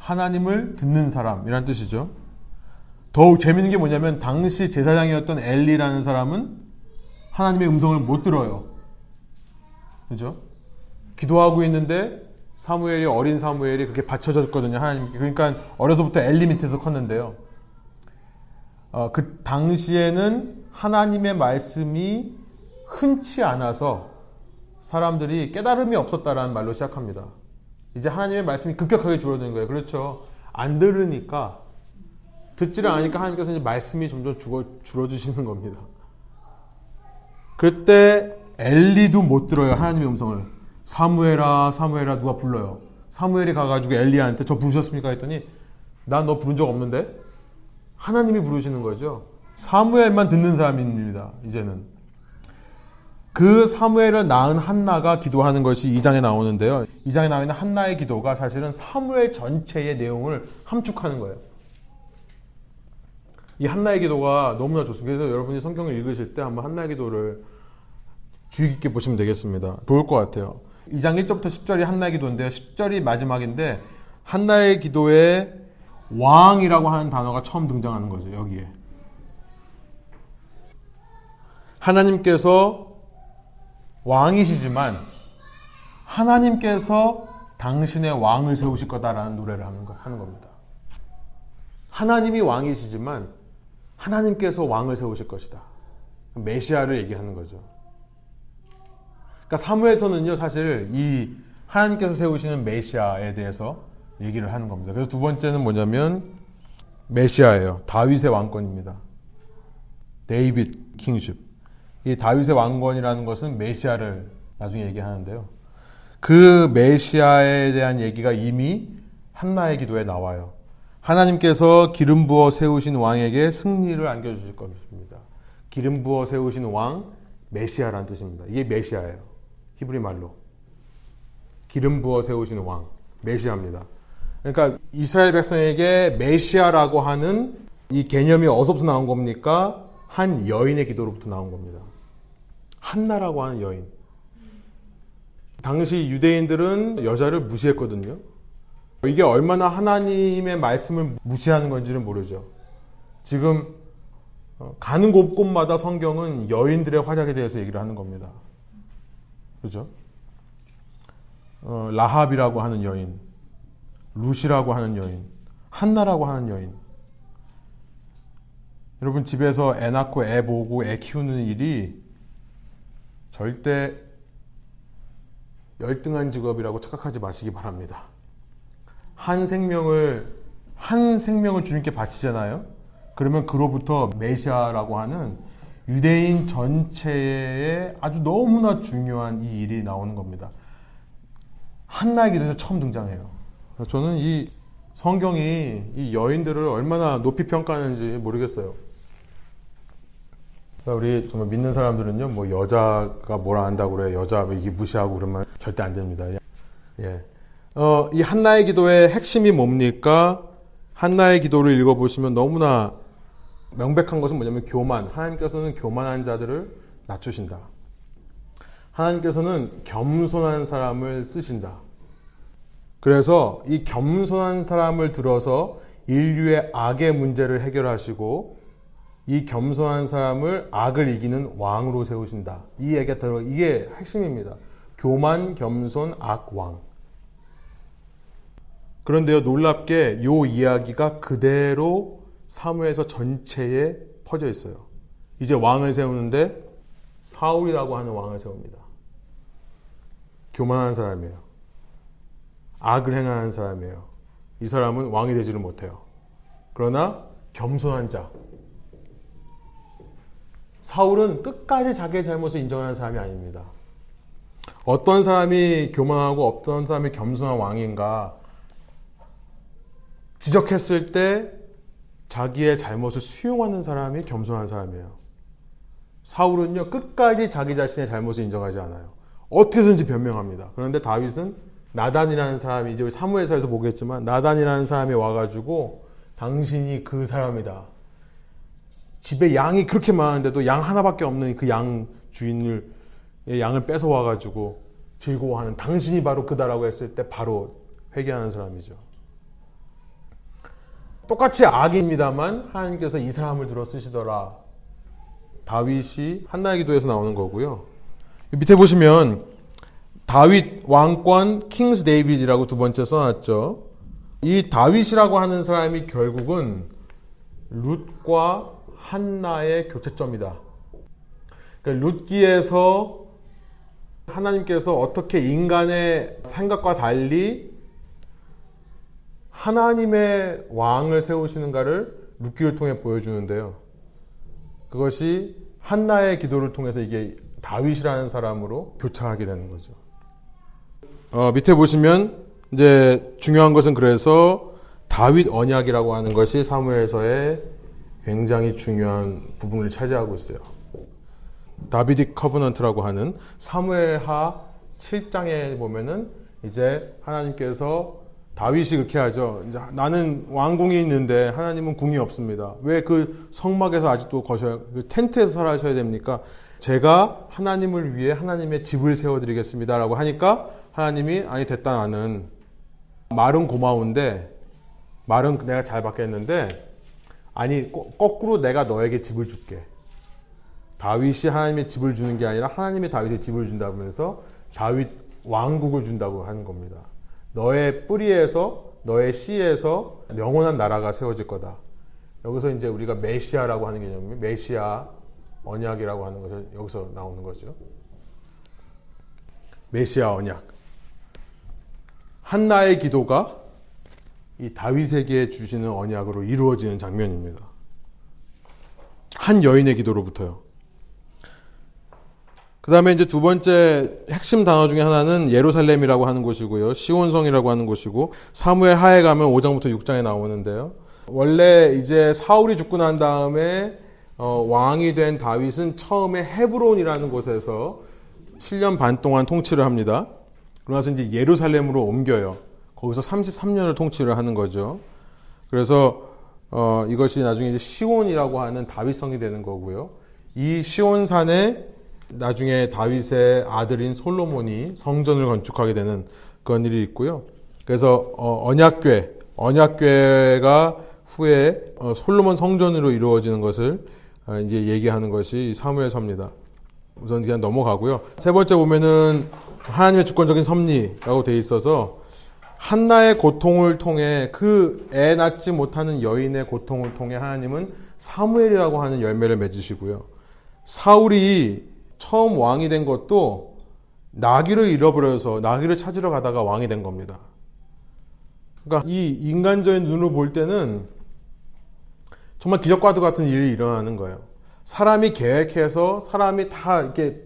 하나님을 듣는 사람이란 뜻이죠. 더욱 재밌는 게 뭐냐면 당시 제사장이었던 엘리라는 사람은 하나님의 음성을 못 들어요. 그죠? 기도하고 있는데 사무엘이 어린 사무엘이 그렇게 받쳐졌거든요. 하나님께. 그러니까 어려서부터 엘리 밑에서 컸는데요. 어, 그 당시에는 하나님의 말씀이 흔치 않아서 사람들이 깨달음이 없었다라는 말로 시작합니다. 이제 하나님의 말씀이 급격하게 줄어드는 거예요. 그렇죠. 안 들으니까 듣지를 않으니까 하나님께서 이제 말씀이 점점 죽어, 줄어드시는 겁니다. 그때 엘리도 못 들어요 하나님의 음성을 사무엘아 사무엘아 누가 불러요 사무엘이 가가지고 엘리한테 저 부르셨습니까 했더니 난 너 부른 적 없는데 하나님이 부르시는 거죠 사무엘만 듣는 사람입니다 이제는 그 사무엘을 낳은 한나가 기도하는 것이 2장에 나오는데요 2장에 나와 있는 한나의 기도가 사실은 사무엘 전체의 내용을 함축하는 거예요 이 한나의 기도가 너무나 좋습니다. 그래서 여러분이 성경을 읽으실 때 한번 한나의 기도를 주의 깊게 보시면 되겠습니다. 좋을 것 같아요. 2장 1절부터 10절이 한나의 기도인데요. 10절이 마지막인데 한나의 기도에 왕이라고 하는 단어가 처음 등장하는 거죠. 여기에. 하나님께서 왕이시지만 하나님께서 당신의 왕을 세우실 거다라는 노래를 하는 겁니다. 하나님이 왕이시지만 하나님께서 왕을 세우실 것이다. 메시아를 얘기하는 거죠. 그러니까 사무에서는요, 사실 이 하나님께서 세우시는 메시아에 대해서 얘기를 하는 겁니다. 그래서 두 번째는 뭐냐면 메시아예요. 다윗의 왕권입니다. 데이빗 킹십. 이 다윗의 왕권이라는 것은 메시아를 나중에 얘기하는데요. 그 메시아에 대한 얘기가 이미 한나의 기도에 나와요. 하나님께서 기름 부어 세우신 왕에게 승리를 안겨주실 것입니다. 기름 부어 세우신 왕, 메시아라는 뜻입니다. 이게 메시아예요. 히브리 말로. 기름 부어 세우신 왕, 메시아입니다. 그러니까 이스라엘 백성에게 메시아라고 하는 이 개념이 어디서부터 나온 겁니까? 한 여인의 기도로부터 나온 겁니다. 한나라고 하는 여인. 당시 유대인들은 여자를 무시했거든요. 이게 얼마나 하나님의 말씀을 무시하는 건지는 모르죠. 지금 어, 가는 곳곳마다 성경은 여인들의 활약에 대해서 얘기를 하는 겁니다. 그죠? 어, 라합이라고 하는 여인, 루시라고 하는 여인, 한나라고 하는 여인. 여러분 집에서 애 낳고 애 보고 애 키우는 일이 절대 열등한 직업이라고 착각하지 마시기 바랍니다. 한 생명을 한 생명을 주님께 바치잖아요. 그러면 그로부터 메시아라고 하는 유대인 전체에 아주 너무나 중요한 이 일이 나오는 겁니다. 한나의 기도에서 처음 등장해요. 저는 이 성경이 이 여인들을 얼마나 높이 평가하는지 모르겠어요. 우리 정말 믿는 사람들은요, 뭐 여자가 뭘 안다고 그래, 여자 뭐 이게 무시하고 그러면 절대 안 됩니다. 예. 어, 이 한나의 기도의 핵심이 뭡니까? 한나의 기도를 읽어보시면 너무나 명백한 것은 뭐냐면 교만. 하나님께서는 교만한 자들을 낮추신다. 하나님께서는 겸손한 사람을 쓰신다. 그래서 이 겸손한 사람을 들어서 인류의 악의 문제를 해결하시고 이 겸손한 사람을 악을 이기는 왕으로 세우신다. 이 얘기가 들어 이게 핵심입니다. 교만, 겸손, 악, 왕. 그런데요, 놀랍게 요 이야기가 그대로 사무에서 전체에 퍼져 있어요. 이제 왕을 세우는데 사울이라고 하는 왕을 세웁니다. 교만한 사람이에요. 악을 행하는 사람이에요. 이 사람은 왕이 되지를 못해요. 그러나 겸손한 자. 사울은 끝까지 자기의 잘못을 인정하는 사람이 아닙니다. 어떤 사람이 교만하고 어떤 사람이 겸손한 왕인가 지적했을 때 자기의 잘못을 수용하는 사람이 겸손한 사람이에요. 사울은요, 끝까지 자기 자신의 잘못을 인정하지 않아요. 어떻게든지 변명합니다. 그런데 다윗은 나단이라는 사람이 이제 사무엘서에서 보겠지만 나단이라는 사람이 와가지고 당신이 그 사람이다. 집에 양이 그렇게 많은데도 양 하나밖에 없는 그 양 주인을 양을 뺏어 와가지고 즐거워하는 당신이 바로 그다라고 했을 때 바로 회개하는 사람이죠. 똑같이 악입니다만 하나님께서 이 사람을 들어 쓰시더라. 다윗이 한나의 기도에서 나오는 거고요. 밑에 보시면 다윗 왕권 King's David이라고 두 번째 써놨죠. 이 다윗이라고 하는 사람이 결국은 룻과 한나의 교체점이다. 그러니까 룻기에서 하나님께서 어떻게 인간의 생각과 달리 하나님의 왕을 세우시는가를 룻기를 통해 보여주는데요. 그것이 한나의 기도를 통해서 이게 다윗이라는 사람으로 교차하게 되는 거죠. 어, 밑에 보시면 이제 중요한 것은 그래서 다윗 언약이라고 하는 것이 사무엘서의 굉장히 중요한 부분을 차지하고 있어요. 다비딕 커브넌트라고 하는 사무엘하 7장에 보면은 이제 하나님께서 다윗이 그렇게 하죠. 이제 나는 왕궁이 있는데 하나님은 궁이 없습니다. 왜 그 성막에서 아직도 거셔야 그 텐트에서 살아셔야 됩니까? 제가 하나님을 위해 하나님의 집을 세워드리겠습니다라고 하니까 하나님이 아니 됐다 나는 말은 고마운데 말은 내가 잘 받겠는데 아니 거 꾸로 내가 너에게 집을 줄게. 다윗이 하나님의 집을 주는 게 아니라 하나님이 다윗의 집을 준다면서 다윗 왕국을 준다고 하는 겁니다. 너의 뿌리에서 너의 씨에서 영원한 나라가 세워질 거다. 여기서 이제 우리가 메시아라고 하는 개념이 메시아 언약이라고 하는 것을 여기서 나오는 거죠. 메시아 언약. 한나의 기도가 이 다윗에게 주시는 언약으로 이루어지는 장면입니다. 한 여인의 기도로부터요. 그 다음에 이제 두 번째 핵심 단어 중에 하나는 예루살렘이라고 하는 곳이고요. 시온성이라고 하는 곳이고, 사무엘 하에 가면 5장부터 6장에 나오는데요. 원래 이제 사울이 죽고 난 다음에 어, 왕이 된 다윗은 처음에 헤브론이라는 곳에서 7년 반 동안 통치를 합니다. 그러나서 이제 예루살렘으로 옮겨요. 거기서 33년을 통치를 하는 거죠. 그래서 어, 이것이 나중에 이제 시온이라고 하는 다윗성이 되는 거고요. 이 시온산에 나중에 다윗의 아들인 솔로몬이 성전을 건축하게 되는 그런 일이 있고요. 그래서 어, 언약궤, 언약궤가 후에 어, 솔로몬 성전으로 이루어지는 것을 어, 이제 얘기하는 것이 사무엘서입니다. 우선 그냥 넘어가고요. 세 번째 보면은 하나님의 주권적인 섭리라고 돼 있어서 한나의 고통을 통해 그 애 낳지 못하는 여인의 고통을 통해 하나님은 사무엘이라고 하는 열매를 맺으시고요. 사울이 처음 왕이 된 것도 나귀를 잃어버려서 나귀를 찾으러 가다가 왕이 된 겁니다. 그러니까 이 인간적인 눈으로 볼 때는 정말 기적과도 같은 일이 일어나는 거예요. 사람이 계획해서 사람이 다 이렇게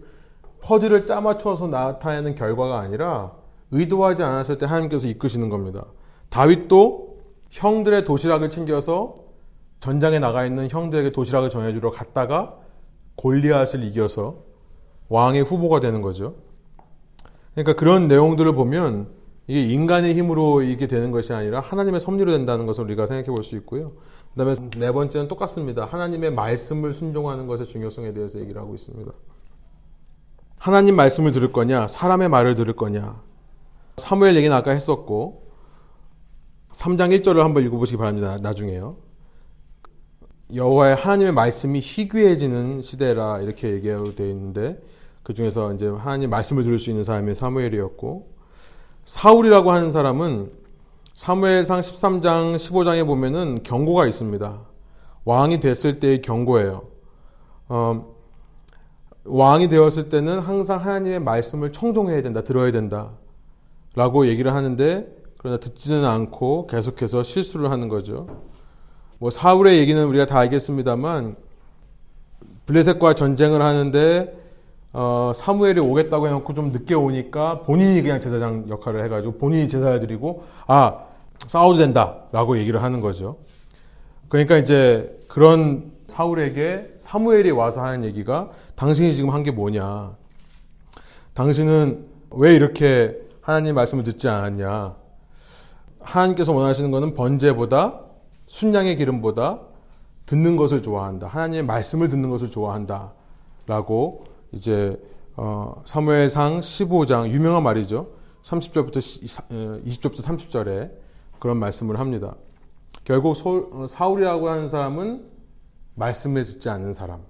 퍼즐을 짜맞춰서 나타내는 결과가 아니라 의도하지 않았을 때 하나님께서 이끄시는 겁니다. 다윗도 형들의 도시락을 챙겨서 전장에 나가 있는 형들에게 도시락을 전해주러 갔다가 골리앗을 이겨서 왕의 후보가 되는 거죠. 그러니까 그런 내용들을 보면 이게 인간의 힘으로 이게 되는 것이 아니라 하나님의 섭리로 된다는 것을 우리가 생각해 볼 수 있고요. 그 다음에 네 번째는 똑같습니다. 하나님의 말씀을 순종하는 것의 중요성에 대해서 얘기를 하고 있습니다. 하나님 말씀을 들을 거냐, 사람의 말을 들을 거냐. 사무엘 얘기는 아까 했었고, 3장 1절을 한번 읽어보시기 바랍니다. 나중에요. 여호와의 하나님의 말씀이 희귀해지는 시대라 이렇게 얘기하고 되어 있는데 그 중에서 이제 하나님 말씀을 들을 수 있는 사람이 사무엘이었고 사울이라고 하는 사람은 사무엘상 13장 15장에 보면은 경고가 있습니다. 왕이 됐을 때의 경고예요. 어, 왕이 되었을 때는 항상 하나님의 말씀을 청종해야 된다, 들어야 된다. 라고 얘기를 하는데, 그러나 듣지는 않고 계속해서 실수를 하는 거죠. 뭐 사울의 얘기는 우리가 다 알겠습니다만, 블레셋과 전쟁을 하는데 어, 사무엘이 오겠다고 해놓고 좀 늦게 오니까 본인이 그냥 제사장 역할을 해가지고 본인이 제사를 드리고 아 싸워도 된다라고 얘기를 하는 거죠. 그러니까 이제 그런 사울에게 사무엘이 와서 하는 얘기가 당신이 지금 한 게 뭐냐? 당신은 왜 이렇게 하나님 말씀을 듣지 않았냐? 하나님께서 원하시는 것은 번제보다 순양의 기름보다 듣는 것을 좋아한다. 하나님의 말씀을 듣는 것을 좋아한다. 라고 이제 어, 사무엘상 15장 유명한 말이죠. 30절부터 20절부터 30절에 그런 말씀을 합니다. 결국 어, 사울이라고 하는 사람은 말씀을 듣지 않는 사람.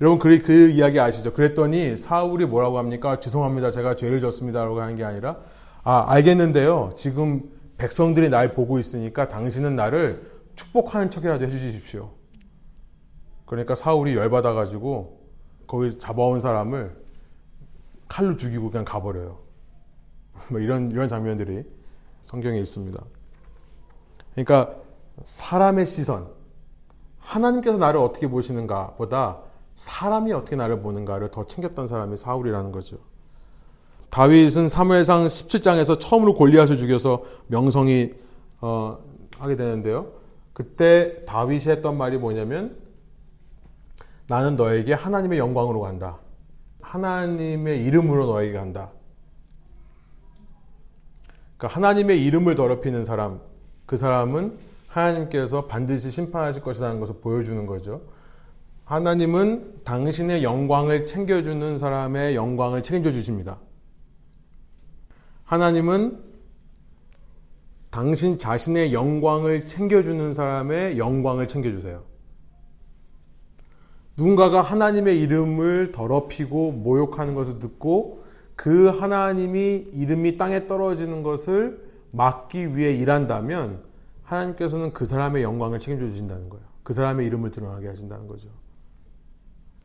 여러분 그, 그 이야기 아시죠? 그랬더니 사울이 뭐라고 합니까? 죄송합니다. 제가 죄를 졌습니다 라고 하는 게 아니라 아 알겠는데요. 지금 백성들이 날 보고 있으니까 당신은 나를 축복하는 척이라도 해주십시오. 그러니까 사울이 열받아가지고 거기 잡아온 사람을 칼로 죽이고 그냥 가버려요. 뭐 이런 이런 장면들이 성경에 있습니다. 그러니까 사람의 시선, 하나님께서 나를 어떻게 보시는가 보다 사람이 어떻게 나를 보는가를 더 챙겼던 사람이 사울이라는 거죠. 다윗은 사무엘상 17장에서 처음으로 골리앗을 죽여서 명성이 어, 하게 되는데요. 그때 다윗이 했던 말이 뭐냐면 나는 너에게 하나님의 영광으로 간다. 하나님의 이름으로 너에게 간다. 그러니까 하나님의 이름을 더럽히는 사람, 그 사람은 하나님께서 반드시 심판하실 것이라는 것을 보여주는 거죠. 하나님은 당신의 영광을 챙겨주는 사람의 영광을 책임져 주십니다. 하나님은 당신 자신의 영광을 챙겨주는 사람의 영광을 챙겨주세요. 누군가가 하나님의 이름을 더럽히고 모욕하는 것을 듣고 그 하나님이 이름이 땅에 떨어지는 것을 막기 위해 일한다면 하나님께서는 그 사람의 영광을 책임져 주신다는 거예요. 그 사람의 이름을 드러나게 하신다는 거죠.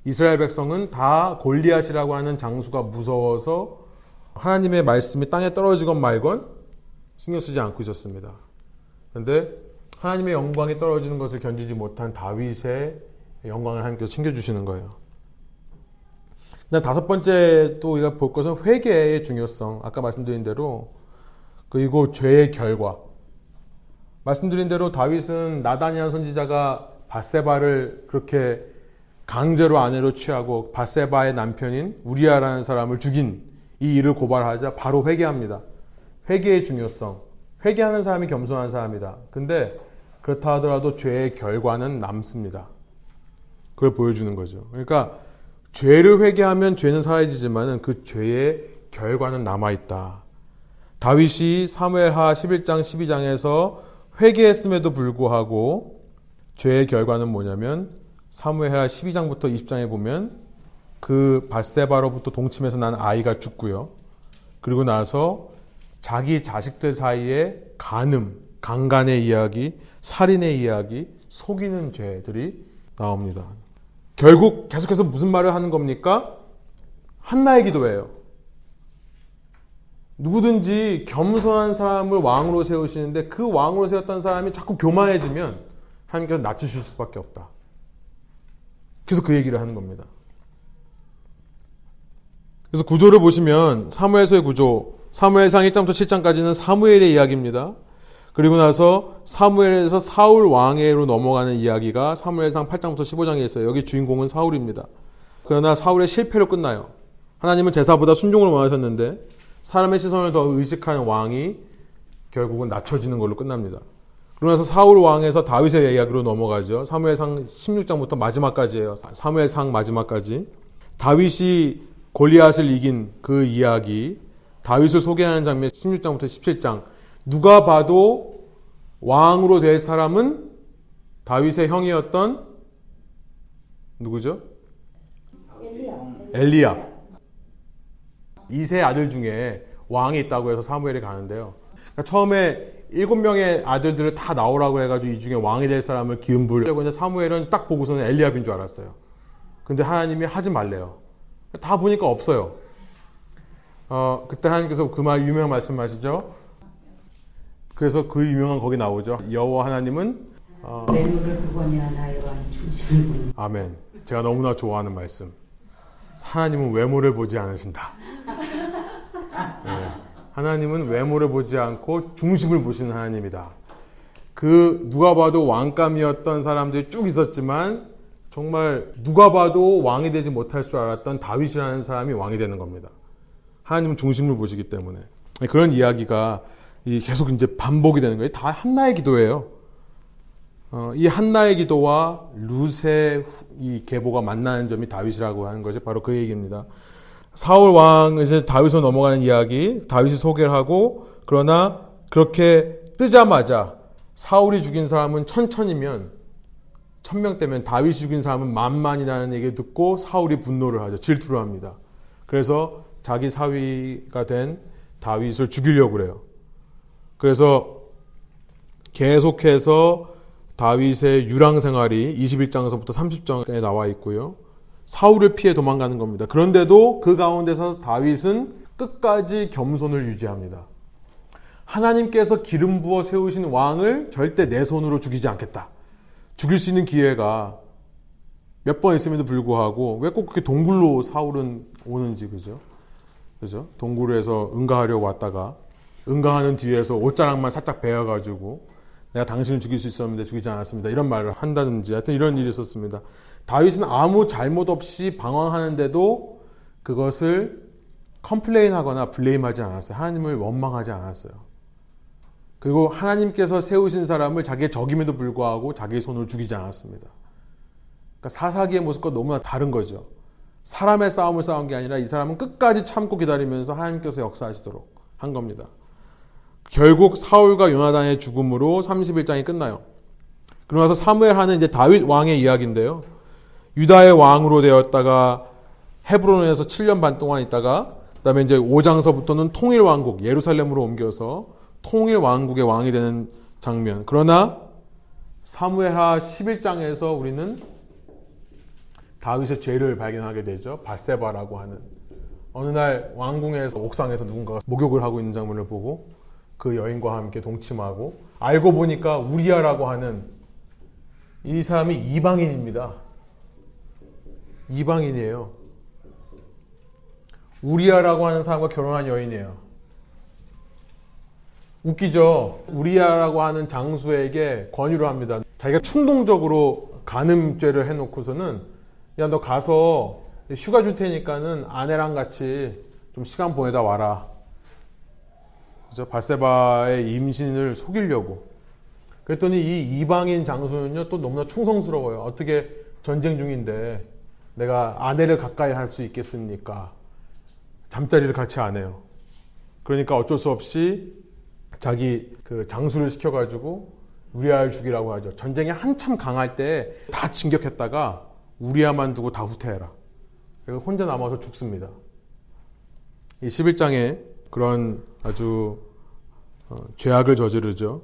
이스라엘 백성은 다 골리앗이라고 하는 장수가 무서워서 하나님의 말씀이 땅에 떨어지건 말건 신경 쓰지 않고 있었습니다. 그런데 하나님의 영광이 떨어지는 것을 견디지 못한 다윗의 영광을 하나님께서 챙겨주시는 거예요. 그다음 다섯 번째 또 우리가 볼 것은 회개의 중요성. 아까 말씀드린 대로 그리고 죄의 결과. 말씀드린 대로 다윗은 나단이라는 선지자가 바세바를 그렇게 강제로 아내로 취하고 바세바의 남편인 우리아라는 사람을 죽인 이 일을 고발하자 바로 회개합니다. 회개의 중요성. 회개하는 사람이 겸손한 사람이다. 근데 그렇다 하더라도 죄의 결과는 남습니다. 그걸 보여주는 거죠. 그러니까 죄를 회개하면 죄는 사라지지만 그 죄의 결과는 남아있다. 다윗이 사무엘하 11장 12장에서 회개했음에도 불구하고 죄의 결과는 뭐냐면 사무엘하 12장부터 20장에 보면 그 바세바로부터 동침해서 난 아이가 죽고요. 그리고 나서 자기 자식들 사이에 간음, 강간의 이야기, 살인의 이야기, 속이는 죄들이 나옵니다. 결국 계속해서 무슨 말을 하는 겁니까? 한나의 기도예요. 누구든지 겸손한 사람을 왕으로 세우시는데 그 왕으로 세웠던 사람이 자꾸 교만해지면 하나님께서 낮추실 수밖에 없다. 그래서 그 얘기를 하는 겁니다. 그래서 구조를 보시면 사무엘서의 구조, 사무엘상 1장부터 7장까지는 사무엘의 이야기입니다. 그리고 나서 사무엘에서 사울 왕에로 넘어가는 이야기가 사무엘상 8장부터 15장에 있어요. 여기 주인공은 사울입니다. 그러나 사울의 실패로 끝나요. 하나님은 제사보다 순종을 원하셨는데 사람의 시선을 더 의식하는 왕이 결국은 낮춰지는 걸로 끝납니다. 그러면서 사울 왕에서 다윗의 이야기로 넘어가죠. 사무엘상 16장부터 마지막까지예요. 사무엘상 마지막까지. 다윗이 골리앗을 이긴 그 이야기, 다윗을 소개하는 장면 16장부터 17장. 누가 봐도 왕으로 될 사람은 다윗의 형이었던 누구죠? 엘리야. 이세 아들 중에 왕이 있다고 해서 사무엘이 가는데요. 그러니까 처음에 일곱 명의 아들들을 다 나오라고 해가지고 이 중에 왕이 될 사람을 기운 부려고 이제 사무엘은 딱 보고서는 엘리압인 줄 알았어요. 근데 하나님이 하지 말래요. 다 보니까 없어요. 어, 그때 하나님께서 그 말 유명한 말씀 하시죠. 그래서 그 유명한 거기 나오죠. 여호와 하나님은 어, 아멘. 제가 너무나 좋아하는 말씀. 하나님은 외모를 보지 않으신다. 네. 하나님은 외모를 보지 않고 중심을 보시는 하나님이다. 그 누가 봐도 왕감이었던 사람들이 쭉 있었지만 정말 누가 봐도 왕이 되지 못할 줄 알았던 다윗이라는 사람이 왕이 되는 겁니다. 하나님은 중심을 보시기 때문에 그런 이야기가 계속 이제 반복이 되는 거예요. 다 한나의 기도예요. 어, 이 한나의 기도와 룻의 이 계보가 만나는 점이 다윗이라고 하는 것이 바로 그 얘기입니다. 사울 왕 이제 다윗으로 넘어가는 이야기, 다윗이 소개를 하고 그러나 그렇게 뜨자마자 사울이 죽인 사람은 천천이면 천명 때면 다윗이 죽인 사람은 만만이라는 얘기를 듣고 사울이 분노를 하죠. 질투를 합니다. 그래서 자기 사위가 된 다윗을 죽이려고 그래요. 그래서 계속해서 다윗의 유랑 생활이 21장에서부터 30장에 나와 있고요. 사울을 피해 도망가는 겁니다. 그런데도 그 가운데서 다윗은 끝까지 겸손을 유지합니다. 하나님께서 기름 부어 세우신 왕을 절대 내 손으로 죽이지 않겠다. 죽일 수 있는 기회가 몇 번 있음에도 불구하고 왜 꼭 그렇게 동굴로 사울은 오는지 그죠? 그죠? 동굴에서 응가하려고 왔다가 응가하는 뒤에서 옷자락만 살짝 베어가지고 내가 당신을 죽일 수 있었는데 죽이지 않았습니다. 이런 말을 한다든지 하여튼 이런 일이 있었습니다. 다윗은 아무 잘못 없이 방황하는데도 그것을 컴플레인하거나 블레임하지 않았어요. 하나님을 원망하지 않았어요. 그리고 하나님께서 세우신 사람을 자기의 적임에도 불구하고 자기 손으로 죽이지 않았습니다. 그러니까 사사기의 모습과 너무나 다른 거죠. 사람의 싸움을 싸운 게 아니라 이 사람은 끝까지 참고 기다리면서 하나님께서 역사하시도록 한 겁니다. 결국 사울과 요나단의 죽음으로 31장이 끝나요. 그러고 나서 사무엘 하는 이제 다윗 왕의 이야기인데요. 유다의 왕으로 되었다가 헤브론에서 7년 반 동안 있다가 그다음에 이제 5장서부터는 통일 왕국 예루살렘으로 옮겨서 통일 왕국의 왕이 되는 장면. 그러나 사무엘하 11장에서 우리는 다윗의 죄를 발견하게 되죠. 바세바라고 하는 어느 날 왕궁에서 옥상에서 누군가가 목욕을 하고 있는 장면을 보고 그 여인과 함께 동침하고 알고 보니까 우리아라고 하는 이 사람이 이방인입니다. 이방인이에요. 우리아라고 하는 사람과 결혼한 여인이에요. 웃기죠? 우리아라고 하는 장수에게 권유를 합니다. 자기가 충동적으로 간음죄를 해놓고서는 야 너 가서 휴가 줄 테니까는 아내랑 같이 좀 시간 보내다 와라. 그죠? 바세바의 임신을 속이려고. 그랬더니 이 이방인 장수는요 또 너무나 충성스러워요. 어떻게 전쟁 중인데 내가 아내를 가까이 할 수 있겠습니까? 잠자리를 같이 안 해요. 그러니까 어쩔 수 없이 자기 그 장수를 시켜가지고 우리아를 죽이라고 하죠. 전쟁이 한참 강할 때 다 진격했다가 우리아만 두고 다 후퇴해라. 그래서 혼자 남아서 죽습니다. 이 11장에 그런 아주 어, 죄악을 저지르죠.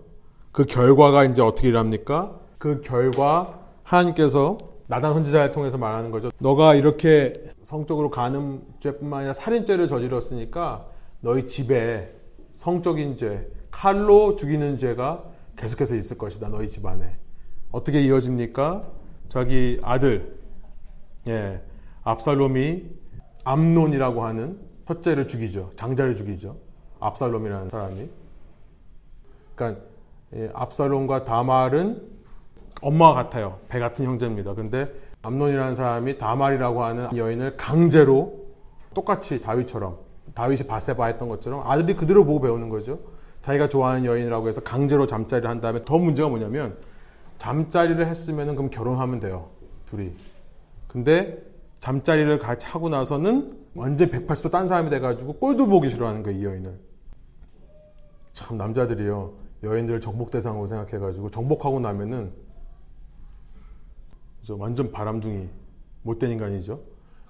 그 결과가 이제 어떻게 일합니까? 그 결과 하나님께서 나단 선지자를 통해서 말하는 거죠. 너가 이렇게 성적으로 간음죄뿐만 아니라 살인죄를 저질렀으니까 너희 집에 성적인 죄, 칼로 죽이는 죄가 계속해서 있을 것이다. 너희 집안에. 어떻게 이어집니까? 자기 아들, 예, 압살롬이 암론이라고 하는 첫째를 죽이죠. 장자를 죽이죠. 압살롬이라는 사람이. 그러니까 예, 압살롬과 다말은 엄마와 같아요. 배 같은 형제입니다. 근데 암론이라는 사람이 다말이라고 하는 여인을 강제로 똑같이 다윗처럼 다윗이 바세바 했던 것처럼 아들이 그대로 보고 배우는 거죠. 자기가 좋아하는 여인이라고 해서 강제로 잠자리를 한 다음에 더 문제가 뭐냐면 잠자리를 했으면 그럼 결혼하면 돼요. 둘이. 근데 잠자리를 같이 하고 나서는 완전 180도 딴 사람이 돼가지고 꼴도 보기 싫어하는 거예요, 이 여인을. 참, 남자들이요. 여인들을 정복 대상으로 생각해가지고 정복하고 나면은 완전 바람둥이, 못된 인간이죠.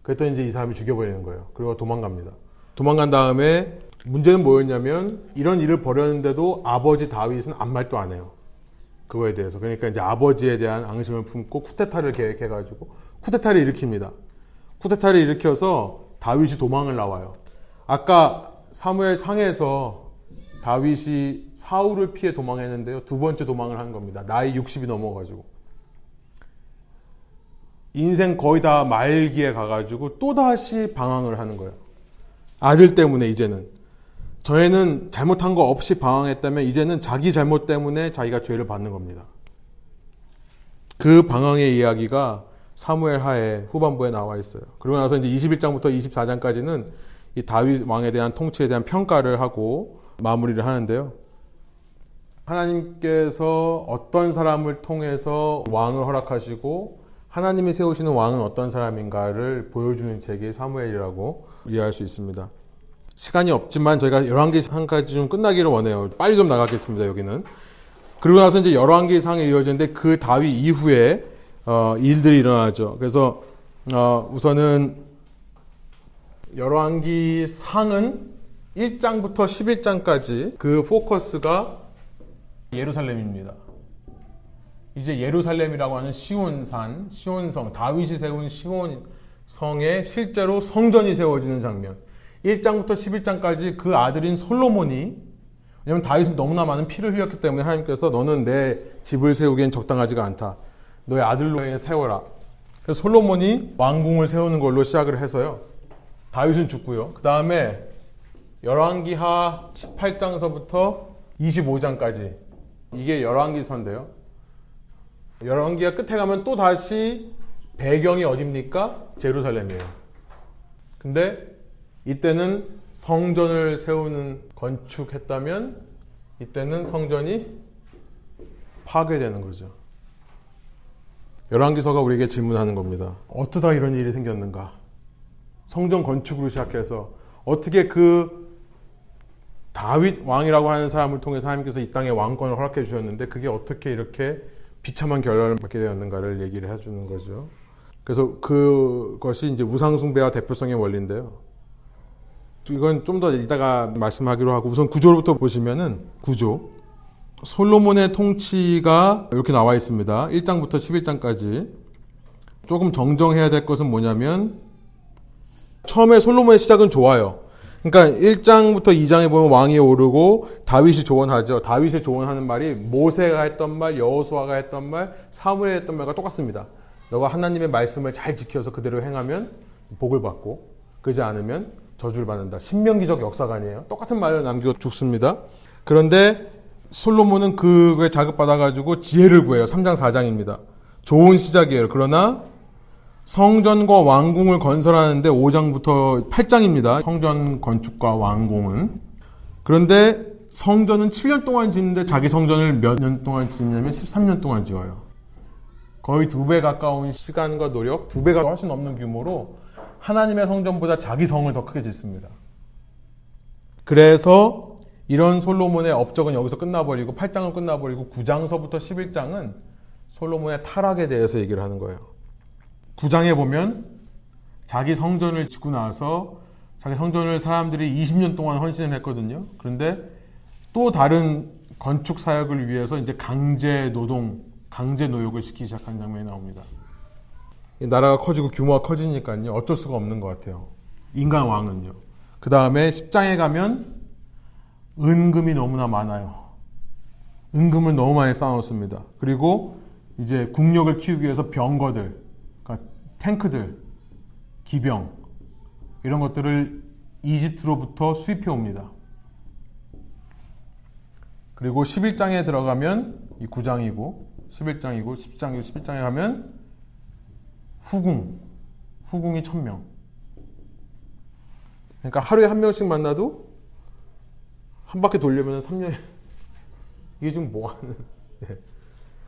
그랬더니 이제 이 사람이 죽여버리는 거예요. 그리고 도망갑니다. 도망간 다음에 문제는 뭐였냐면 이런 일을 벌였는데도 아버지 다윗은 아무 말도 안 해요. 그거에 대해서. 그러니까 이제 아버지에 대한 앙심을 품고 쿠데타를 계획해가지고 쿠데타를 일으킵니다. 쿠데타를 일으켜서 다윗이 도망을 나와요. 아까 사무엘 상에서 다윗이 사울을 피해 도망했는데요. 두 번째 도망을 한 겁니다. 나이 60이 넘어가지고. 인생 거의 다 말기에 가가지고 또다시 방황을 하는 거예요. 아들 때문에 이제는. 전에는 잘못한 거 없이 방황했다면 이제는 자기 잘못 때문에 자기가 죄를 받는 겁니다. 그 방황의 이야기가 사무엘 하에 후반부에 나와 있어요. 그러고 나서 이제 21장부터 24장까지는 이 다윗 왕에 대한 통치에 대한 평가를 하고 마무리를 하는데요. 하나님께서 어떤 사람을 통해서 왕을 허락하시고 하나님이 세우시는 왕은 어떤 사람인가를 보여주는 책이 사무엘이라고 이해할 수 있습니다. 시간이 없지만 저희가 11개 상까지 좀 끝나기를 원해요. 빨리 좀 나가겠습니다, 여기는. 그리고 나서 이제 11개 상에 이어지는데 그 다윗 이후에 어, 일들이 일어나죠. 그래서 어, 우선은 열왕기 상은 1장부터 11장까지 그 포커스가 예루살렘입니다. 이제 예루살렘이라고 하는 시온산, 시온성, 다윗이 세운 시온성에 실제로 성전이 세워지는 장면. 1장부터 11장까지 그 아들인 솔로몬이 왜냐하면 다윗은 너무나 많은 피를 흘렸기 때문에 하나님께서 너는 내 집을 세우기엔 적당하지가 않다. 너의 아들로 세워라. 그래서 솔로몬이 왕궁을 세우는 걸로 시작을 해서요. 다윗은 죽고요. 그 다음에 열왕기하 18장서부터 25장까지 이게 열왕기서인데요. 열왕기하 끝에 가면 또 다시 배경이 어딥니까? 제루살렘이에요. 근데 이때는 성전을 세우는 건축했다면 이때는 성전이 파괴되는 거죠. 열왕기서가 우리에게 질문하는 겁니다. 어쩌다 이런 일이 생겼는가? 성전 건축으로 시작해서 어떻게 그 다윗 왕이라고 하는 사람을 통해서 하나님께서 이 땅에 왕권을 허락해 주셨는데 그게 어떻게 이렇게 비참한 결론을 받게 되었는가를 얘기를 해주는 거죠. 그래서 그것이 이제 우상숭배와 대표성의 원리인데요. 이건 좀 더 이따가 말씀하기로 하고 우선 구조부터 보시면은 구조. 솔로몬의 통치가 이렇게 나와 있습니다. 1장부터 11장까지. 조금 정정해야 될 것은 뭐냐면 처음에 솔로몬의 시작은 좋아요. 그러니까 1장부터 2장에 보면 왕이 오르고 다윗이 조언하죠. 다윗이 조언하는 말이 모세가 했던 말, 여호수아가 했던 말, 사무엘이 했던 말과 똑같습니다. 너가 하나님의 말씀을 잘 지켜서 그대로 행하면 복을 받고 그러지 않으면 저주를 받는다. 신명기적 역사가 아니에요. 똑같은 말을 남겨 죽습니다. 그런데 솔로몬은 그거에 자극받아가지고 지혜를 구해요. 3장, 4장입니다. 좋은 시작이에요. 그러나 성전과 왕궁을 건설하는데 5장부터 8장입니다. 성전 건축과 왕궁은. 그런데 성전은 7년 동안 짓는데 자기 성전을 몇 년 동안 짓냐면 13년 동안 지어요. 거의 두 배 가까운 시간과 노력, 두 배가 훨씬 넘는 규모로 하나님의 성전보다 자기 성을 더 크게 짓습니다. 그래서 이런 솔로몬의 업적은 여기서 끝나버리고 8장은 끝나버리고 9장서부터 11장은 솔로몬의 타락에 대해서 얘기를 하는 거예요. 9장에 보면 자기 성전을 짓고 나서 자기 성전을 사람들이 20년 동안 헌신을 했거든요. 그런데 또 다른 건축 사역을 위해서 이제 강제 노동, 강제 노역을 시키기 시작한 장면이 나옵니다. 나라가 커지고 규모가 커지니까요. 어쩔 수가 없는 것 같아요. 인간 왕은요. 그 다음에 10장에 가면 은금이 너무나 많아요. 은금을 너무 많이 쌓아놓습니다. 그리고 이제 국력을 키우기 위해서 병거들, 탱크들, 기병, 이런 것들을 이집트로부터 수입해 옵니다. 그리고 11장에 들어가면 이 9장이고 11장이고 10장이고 11장에 가면 후궁, 후궁이 1000명. 그러니까 하루에 한 명씩 만나도 한 바퀴 돌려면 3년 이게 지금 뭐 하는 네.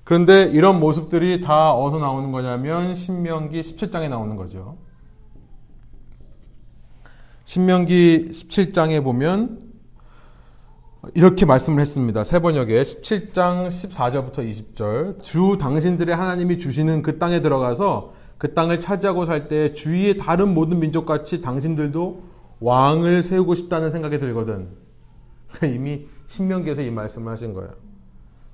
그런데 이런 모습들이 다 어디서 나오는 거냐면 신명기 17장에 나오는 거죠. 신명기 17장에 보면 이렇게 말씀을 했습니다. 세 번역에 17장 14절부터 20절 주 당신들의 하나님이 주시는 그 땅에 들어가서 그 땅을 차지하고 살 때 주위의 다른 모든 민족같이 당신들도 왕을 세우고 싶다는 생각이 들거든. 이미 신명기에서 이 말씀을 하신 거예요.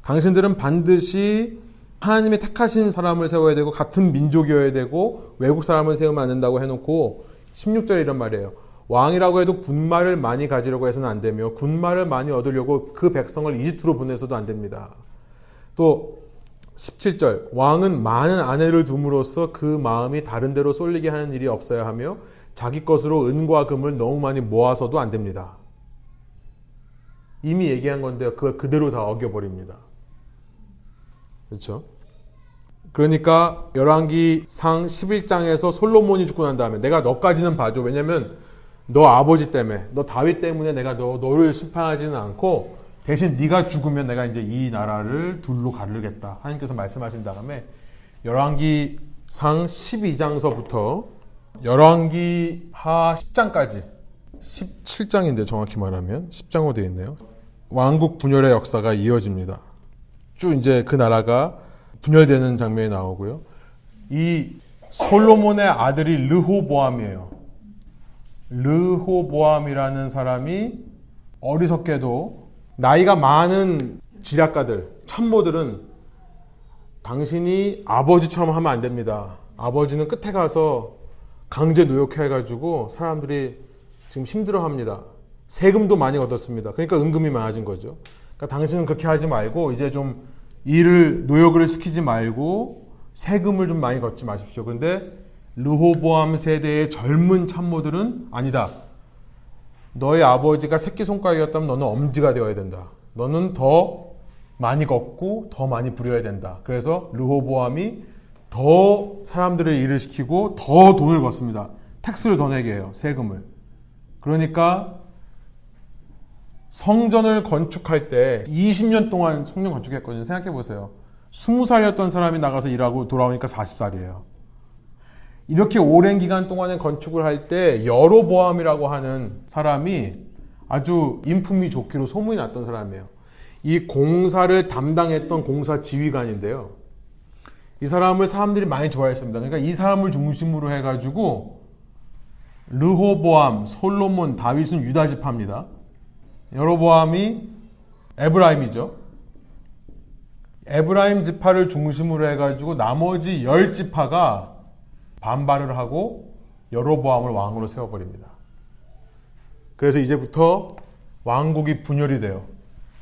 당신들은 반드시 하나님의 택하신 사람을 세워야 되고 같은 민족이어야 되고 외국 사람을 세우면 안 된다고 해놓고 16절에 이런 말이에요. 왕이라고 해도 군말을 많이 가지려고 해서는 안 되며 군말을 많이 얻으려고 그 백성을 이집트로 보내서도 안 됩니다. 또 17절 왕은 많은 아내를 둠으로써 그 마음이 다른 데로 쏠리게 하는 일이 없어야 하며 자기 것으로 은과 금을 너무 많이 모아서도 안 됩니다. 이미 얘기한 건데 그걸 그대로 다 어겨버립니다. 그렇죠? 그러니까 열왕기 상 11장에서 솔로몬이 죽고 난 다음에 내가 너까지는 봐줘. 왜냐면 너 아버지 때문에, 너 다윗 때문에 내가 너, 너를 심판하지는 않고 대신 네가 죽으면 내가 이제 이 나라를 둘로 가르겠다. 하나님께서 말씀하신 다음에 열왕기 상 12장서부터 열왕기 하 10장까지 17장인데 정확히 말하면 10장으로 되어 있네요. 왕국 분열의 역사가 이어집니다. 쭉 이제 그 나라가 분열되는 장면이 나오고요. 이 솔로몬의 아들이 르호보암이에요. 르호보암이라는 사람이 어리석게도 나이가 많은 지략가들, 참모들은 당신이 아버지처럼 하면 안 됩니다. 아버지는 끝에 가서 강제 노역해가지고 사람들이 지금 힘들어 합니다. 세금도 많이 얻었습니다. 그러니까 은금이 많아진 거죠. 그러니까 당신은 그렇게 하지 말고 이제 좀 일을 노역을 시키지 말고 세금을 좀 많이 걷지 마십시오. 그런데 르호보암 세대의 젊은 참모들은 아니다. 너의 아버지가 새끼 손가락이었다면 너는 엄지가 되어야 된다. 너는 더 많이 걷고 더 많이 부려야 된다. 그래서 르호보암이 더 사람들을 일을 시키고 더 돈을 걷습니다. 텍스를 더 내게 해요. 세금을. 그러니까 성전을 건축할 때 20년 동안 성전 건축했거든요. 생각해 보세요. 20살이었던 사람이 나가서 일하고 돌아오니까 40살이에요. 이렇게 오랜 기간 동안에 건축을 할 때 여로보암이라고 하는 사람이 아주 인품이 좋기로 소문이 났던 사람이에요. 이 공사를 담당했던 공사 지휘관인데요. 이 사람을 사람들이 많이 좋아했습니다. 그러니까 이 사람을 중심으로 해가지고 르호보암, 솔로몬, 다윗은 유다 지파입니다. 여로보암이 에브라임이죠. 에브라임 지파를 중심으로 해가지고 나머지 열 지파가 반발을 하고 여로보암을 왕으로 세워버립니다. 그래서 이제부터 왕국이 분열이 돼요.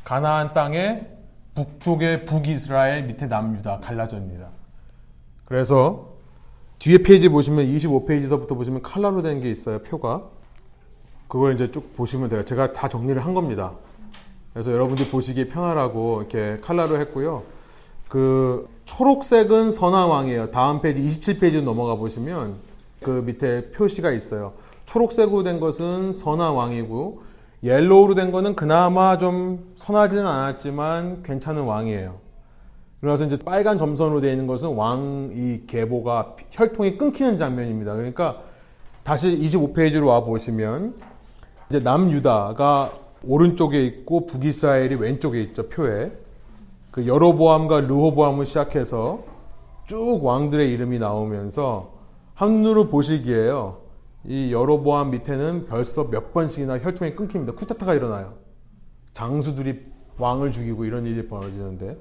가나안 땅에 북쪽의 북이스라엘 밑에 남유다 갈라집니다. 그래서 뒤에 페이지 보시면 25페이지서부터 보시면 칼라로 된 게 있어요. 표가. 그걸 이제 쭉 보시면 돼요. 제가 다 정리를 한 겁니다. 그래서 여러분들이 보시기에 편하라고 이렇게 칼라로 했고요. 그 초록색은 선한 왕이에요. 다음 페이지 27페이지 넘어가 보시면 그 밑에 표시가 있어요. 초록색으로 된 것은 선한 왕이고 옐로우로 된 거는 그나마 좀 선하지는 않았지만 괜찮은 왕이에요. 그래서 이제 빨간 점선으로 되어 있는 것은 왕이 계보가 혈통이 끊기는 장면입니다. 그러니까 다시 25페이지로 와 보시면 이제 남유다가 오른쪽에 있고 북이스라엘이 왼쪽에 있죠 표에 그 여로보암과 르호보암을 시작해서 쭉 왕들의 이름이 나오면서 한눈으로 보시기에요. 이 여로보암 밑에는 벌써 몇 번씩이나 혈통이 끊깁니다. 쿠데타가 일어나요. 장수들이 왕을 죽이고 이런 일이 벌어지는데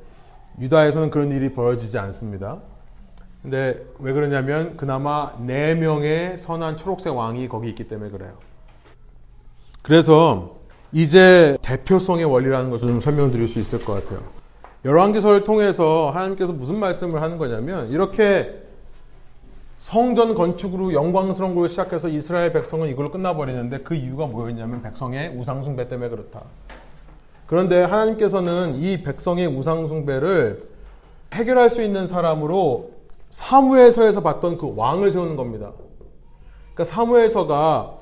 유다에서는 그런 일이 벌어지지 않습니다. 근데 왜 그러냐면 그나마 네 명의 선한 초록색 왕이 거기 있기 때문에 그래요. 그래서 이제 대표성의 원리라는 것을 좀 설명드릴 수 있을 것 같아요. 열왕기서를 통해서 하나님께서 무슨 말씀을 하는 거냐면 이렇게 성전 건축으로 영광스러운 걸로 시작해서 이스라엘 백성은 이걸로 끝나버리는데 그 이유가 뭐였냐면 백성의 우상숭배 때문에 그렇다. 그런데 하나님께서는 이 백성의 우상숭배를 해결할 수 있는 사람으로 사무엘서에서 봤던 그 왕을 세우는 겁니다. 그러니까 사무엘서가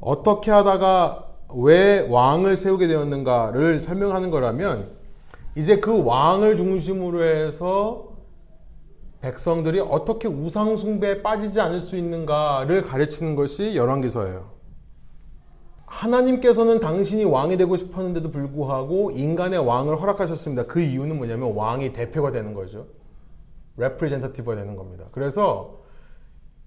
어떻게 하다가 왜 왕을 세우게 되었는가를 설명하는 거라면 이제 그 왕을 중심으로 해서 백성들이 어떻게 우상 숭배에 빠지지 않을 수 있는가를 가르치는 것이 열왕기서예요. 하나님께서는 당신이 왕이 되고 싶었는데도 불구하고 인간의 왕을 허락하셨습니다. 그 이유는 뭐냐면 왕이 대표가 되는 거죠. representative가 되는 겁니다. 그래서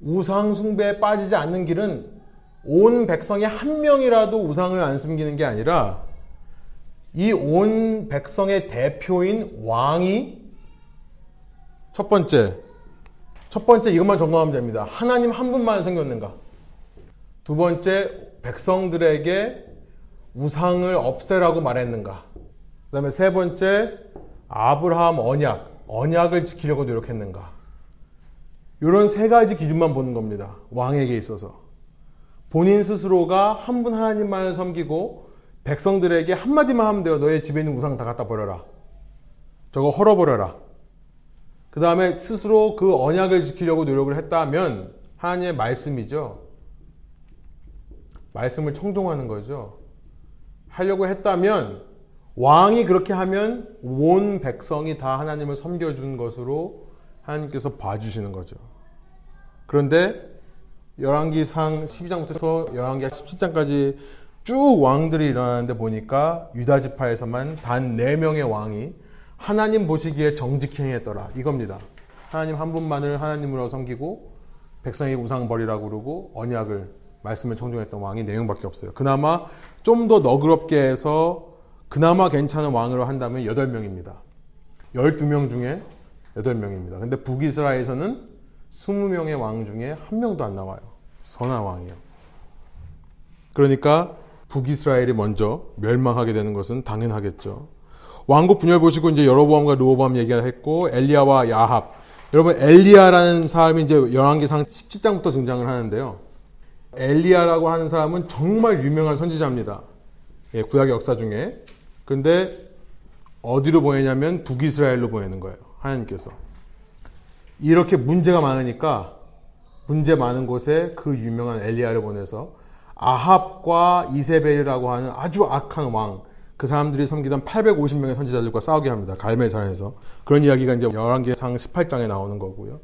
우상 숭배에 빠지지 않는 길은 온 백성의 한 명이라도 우상을 안 섬기는 게 아니라 이 온 백성의 대표인 왕이 첫 번째 첫 번째 이것만 점검하면 됩니다. 하나님 한 분만 생겼는가? 두 번째 백성들에게 우상을 없애라고 말했는가? 그 다음에 세 번째, 아브라함 언약, 언약을 지키려고 노력했는가? 이런 세 가지 기준만 보는 겁니다. 왕에게 있어서. 본인 스스로가 한 분 하나님만을 섬기고 백성들에게 한마디만 하면 돼요. 너의 집에 있는 우상 다 갖다 버려라. 저거 헐어버려라. 그 다음에 스스로 그 언약을 지키려고 노력을 했다면 하나님의 말씀이죠. 말씀을 청종하는 거죠. 하려고 했다면 왕이 그렇게 하면 온 백성이 다 하나님을 섬겨준 것으로 하나님께서 봐주시는 거죠. 그런데 열왕기상 12장부터 열왕기 17장까지 쭉 왕들이 일어나는데 보니까 유다 지파에서만 단 4명의 왕이 하나님 보시기에 정직히 행했더라. 이겁니다. 하나님 한 분만을 하나님으로 섬기고 백성의 우상 버리라고 그러고 언약을 말씀을 청종했던 왕이 4명밖에 없어요. 그나마 좀 더 너그럽게 해서 그나마 괜찮은 왕으로 한다면 8명입니다. 12명 중에 8명입니다. 근데 북이스라엘에서는 20명의 왕 중에 한 명도 안 나와요. 선한 왕이요. 그러니까 북이스라엘이 먼저 멸망하게 되는 것은 당연하겠죠. 왕국 분열 보시고 이제 여로보암과 르호보암 얘기를 했고 엘리야와 야합. 여러분 엘리야라는 사람이 이제 열왕기상 17장부터 등장을 하는데요. 엘리야라고 하는 사람은 정말 유명한 선지자입니다. 예, 구약의 역사 중에. 근데 어디로 보내냐면 북이스라엘로 보내는 거예요. 하나님께서. 이렇게 문제가 많으니까 문제 많은 곳에 그 유명한 엘리야를 보내서 아합과 이세벨이라고 하는 아주 악한 왕, 그 사람들이 섬기던 850명의 선지자들과 싸우게 합니다. 갈멜산에서. 그런 이야기가 이제 11개상 18장에 나오는 거고요.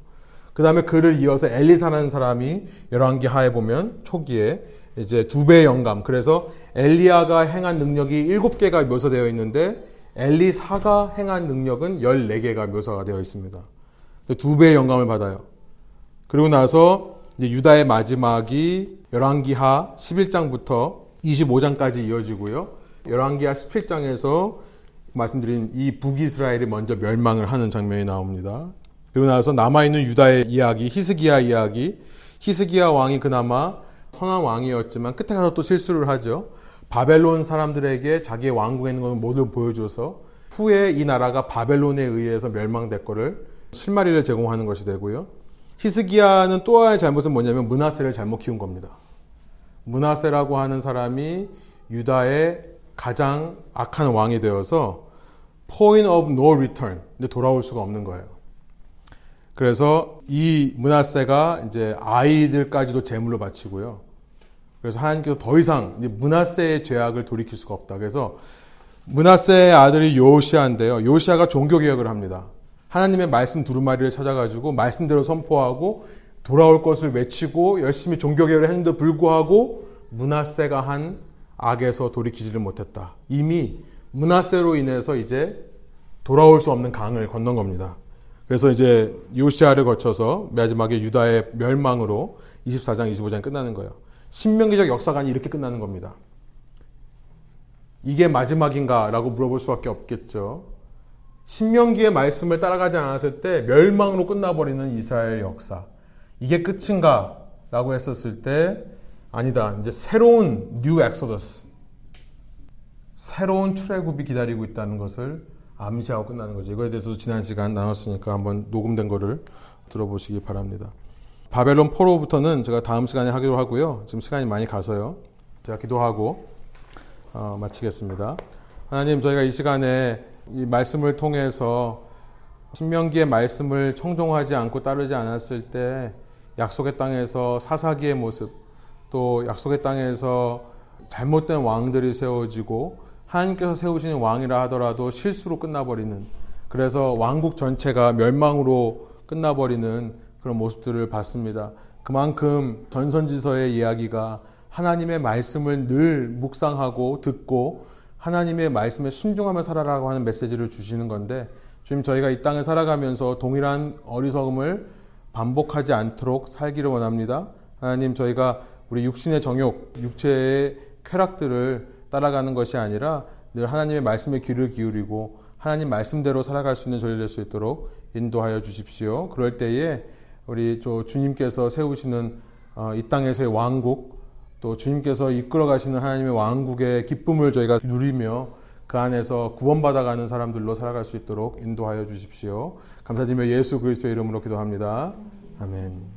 그 다음에 그를 이어서 엘리사라는 사람이 11개 하에 보면 초기에 이제 두 배의 영감. 그래서 엘리야가 행한 능력이 7개가 묘사되어 있는데 엘리사가 행한 능력은 14개가 묘사가 되어 있습니다. 두 배의 영감을 받아요. 그리고 나서 유다의 마지막이 11기하 11장부터 25장까지 이어지고요. 11기하 17장에서 말씀드린 이 북이스라엘이 먼저 멸망을 하는 장면이 나옵니다. 그리고 나서 남아있는 유다의 이야기, 히스기야 이야기, 히스기야 왕이 그나마 선한 왕이었지만 끝에 가서 또 실수를 하죠. 바벨론 사람들에게 자기의 왕국에 있는 것을 모두 보여줘서 후에 이 나라가 바벨론에 의해서 멸망될 거를 실마리를 제공하는 것이 되고요. 히스기야는 또 하나의 잘못은 뭐냐면 문하세를 잘못 키운 겁니다. 문하세라고 하는 사람이 유다의 가장 악한 왕이 되어서 point of no return, 돌아올 수가 없는 거예요. 그래서 이 문하세가 이제 아이들까지도 제물로 바치고요. 그래서 하나님께서 더 이상 문하세의 죄악을 돌이킬 수가 없다. 그래서 문하세의 아들이 요시아인데요. 요시아가 종교 개혁을 합니다. 하나님의 말씀 두루마리를 찾아가지고 말씀대로 선포하고 돌아올 것을 외치고 열심히 종교 개혁을 했는데 불구하고 문하세가 한 악에서 돌이키지를 못했다. 이미 문하세로 인해서 이제 돌아올 수 없는 강을 건넌 겁니다. 그래서 이제 요시아를 거쳐서 마지막에 유다의 멸망으로 24장, 25장 끝나는 거예요. 신명기적 역사관이 이렇게 끝나는 겁니다. 이게 마지막인가? 라고 물어볼 수밖에 없겠죠. 신명기의 말씀을 따라가지 않았을 때 멸망으로 끝나버리는 이스라엘 역사. 이게 끝인가? 라고 했었을 때 아니다. 이제 새로운 new Exodus. 새로운 출애굽이 기다리고 있다는 것을 암시하고 끝나는 거죠. 이거에 대해서도 지난 시간 나눴으니까 한번 녹음된 거를 들어보시기 바랍니다. 바벨론 포로부터는 제가 다음 시간에 하기로 하고요. 지금 시간이 많이 가서요. 제가 기도하고 어, 마치겠습니다. 하나님, 저희가 이 시간에 이 말씀을 통해서 신명기의 말씀을 청종하지 않고 따르지 않았을 때 약속의 땅에서 사사기의 모습, 또 약속의 땅에서 잘못된 왕들이 세워지고 하나님께서 세우시는 왕이라 하더라도 실수로 끝나버리는 그래서 왕국 전체가 멸망으로 끝나버리는 그런 모습들을 봤습니다. 그만큼 전선지서의 이야기가 하나님의 말씀을 늘 묵상하고 듣고 하나님의 말씀에 순종하며 살아라고 하는 메시지를 주시는 건데 지금 저희가 이 땅을 살아가면서 동일한 어리석음을 반복하지 않도록 살기를 원합니다. 하나님 저희가 우리 육신의 정욕, 육체의 쾌락들을 따라가는 것이 아니라 늘 하나님의 말씀에 귀를 기울이고 하나님 말씀대로 살아갈 수 있는 저희 될수 있도록 인도하여 주십시오. 그럴 때에 우리 저 주님께서 세우시는 어, 이 땅에서의 왕국 또 주님께서 이끌어 가시는 하나님의 왕국의 기쁨을 저희가 누리며 그 안에서 구원받아가는 사람들로 살아갈 수 있도록 인도하여 주십시오. 감사드리며 예수 그리스도의 이름으로 기도합니다. 아멘.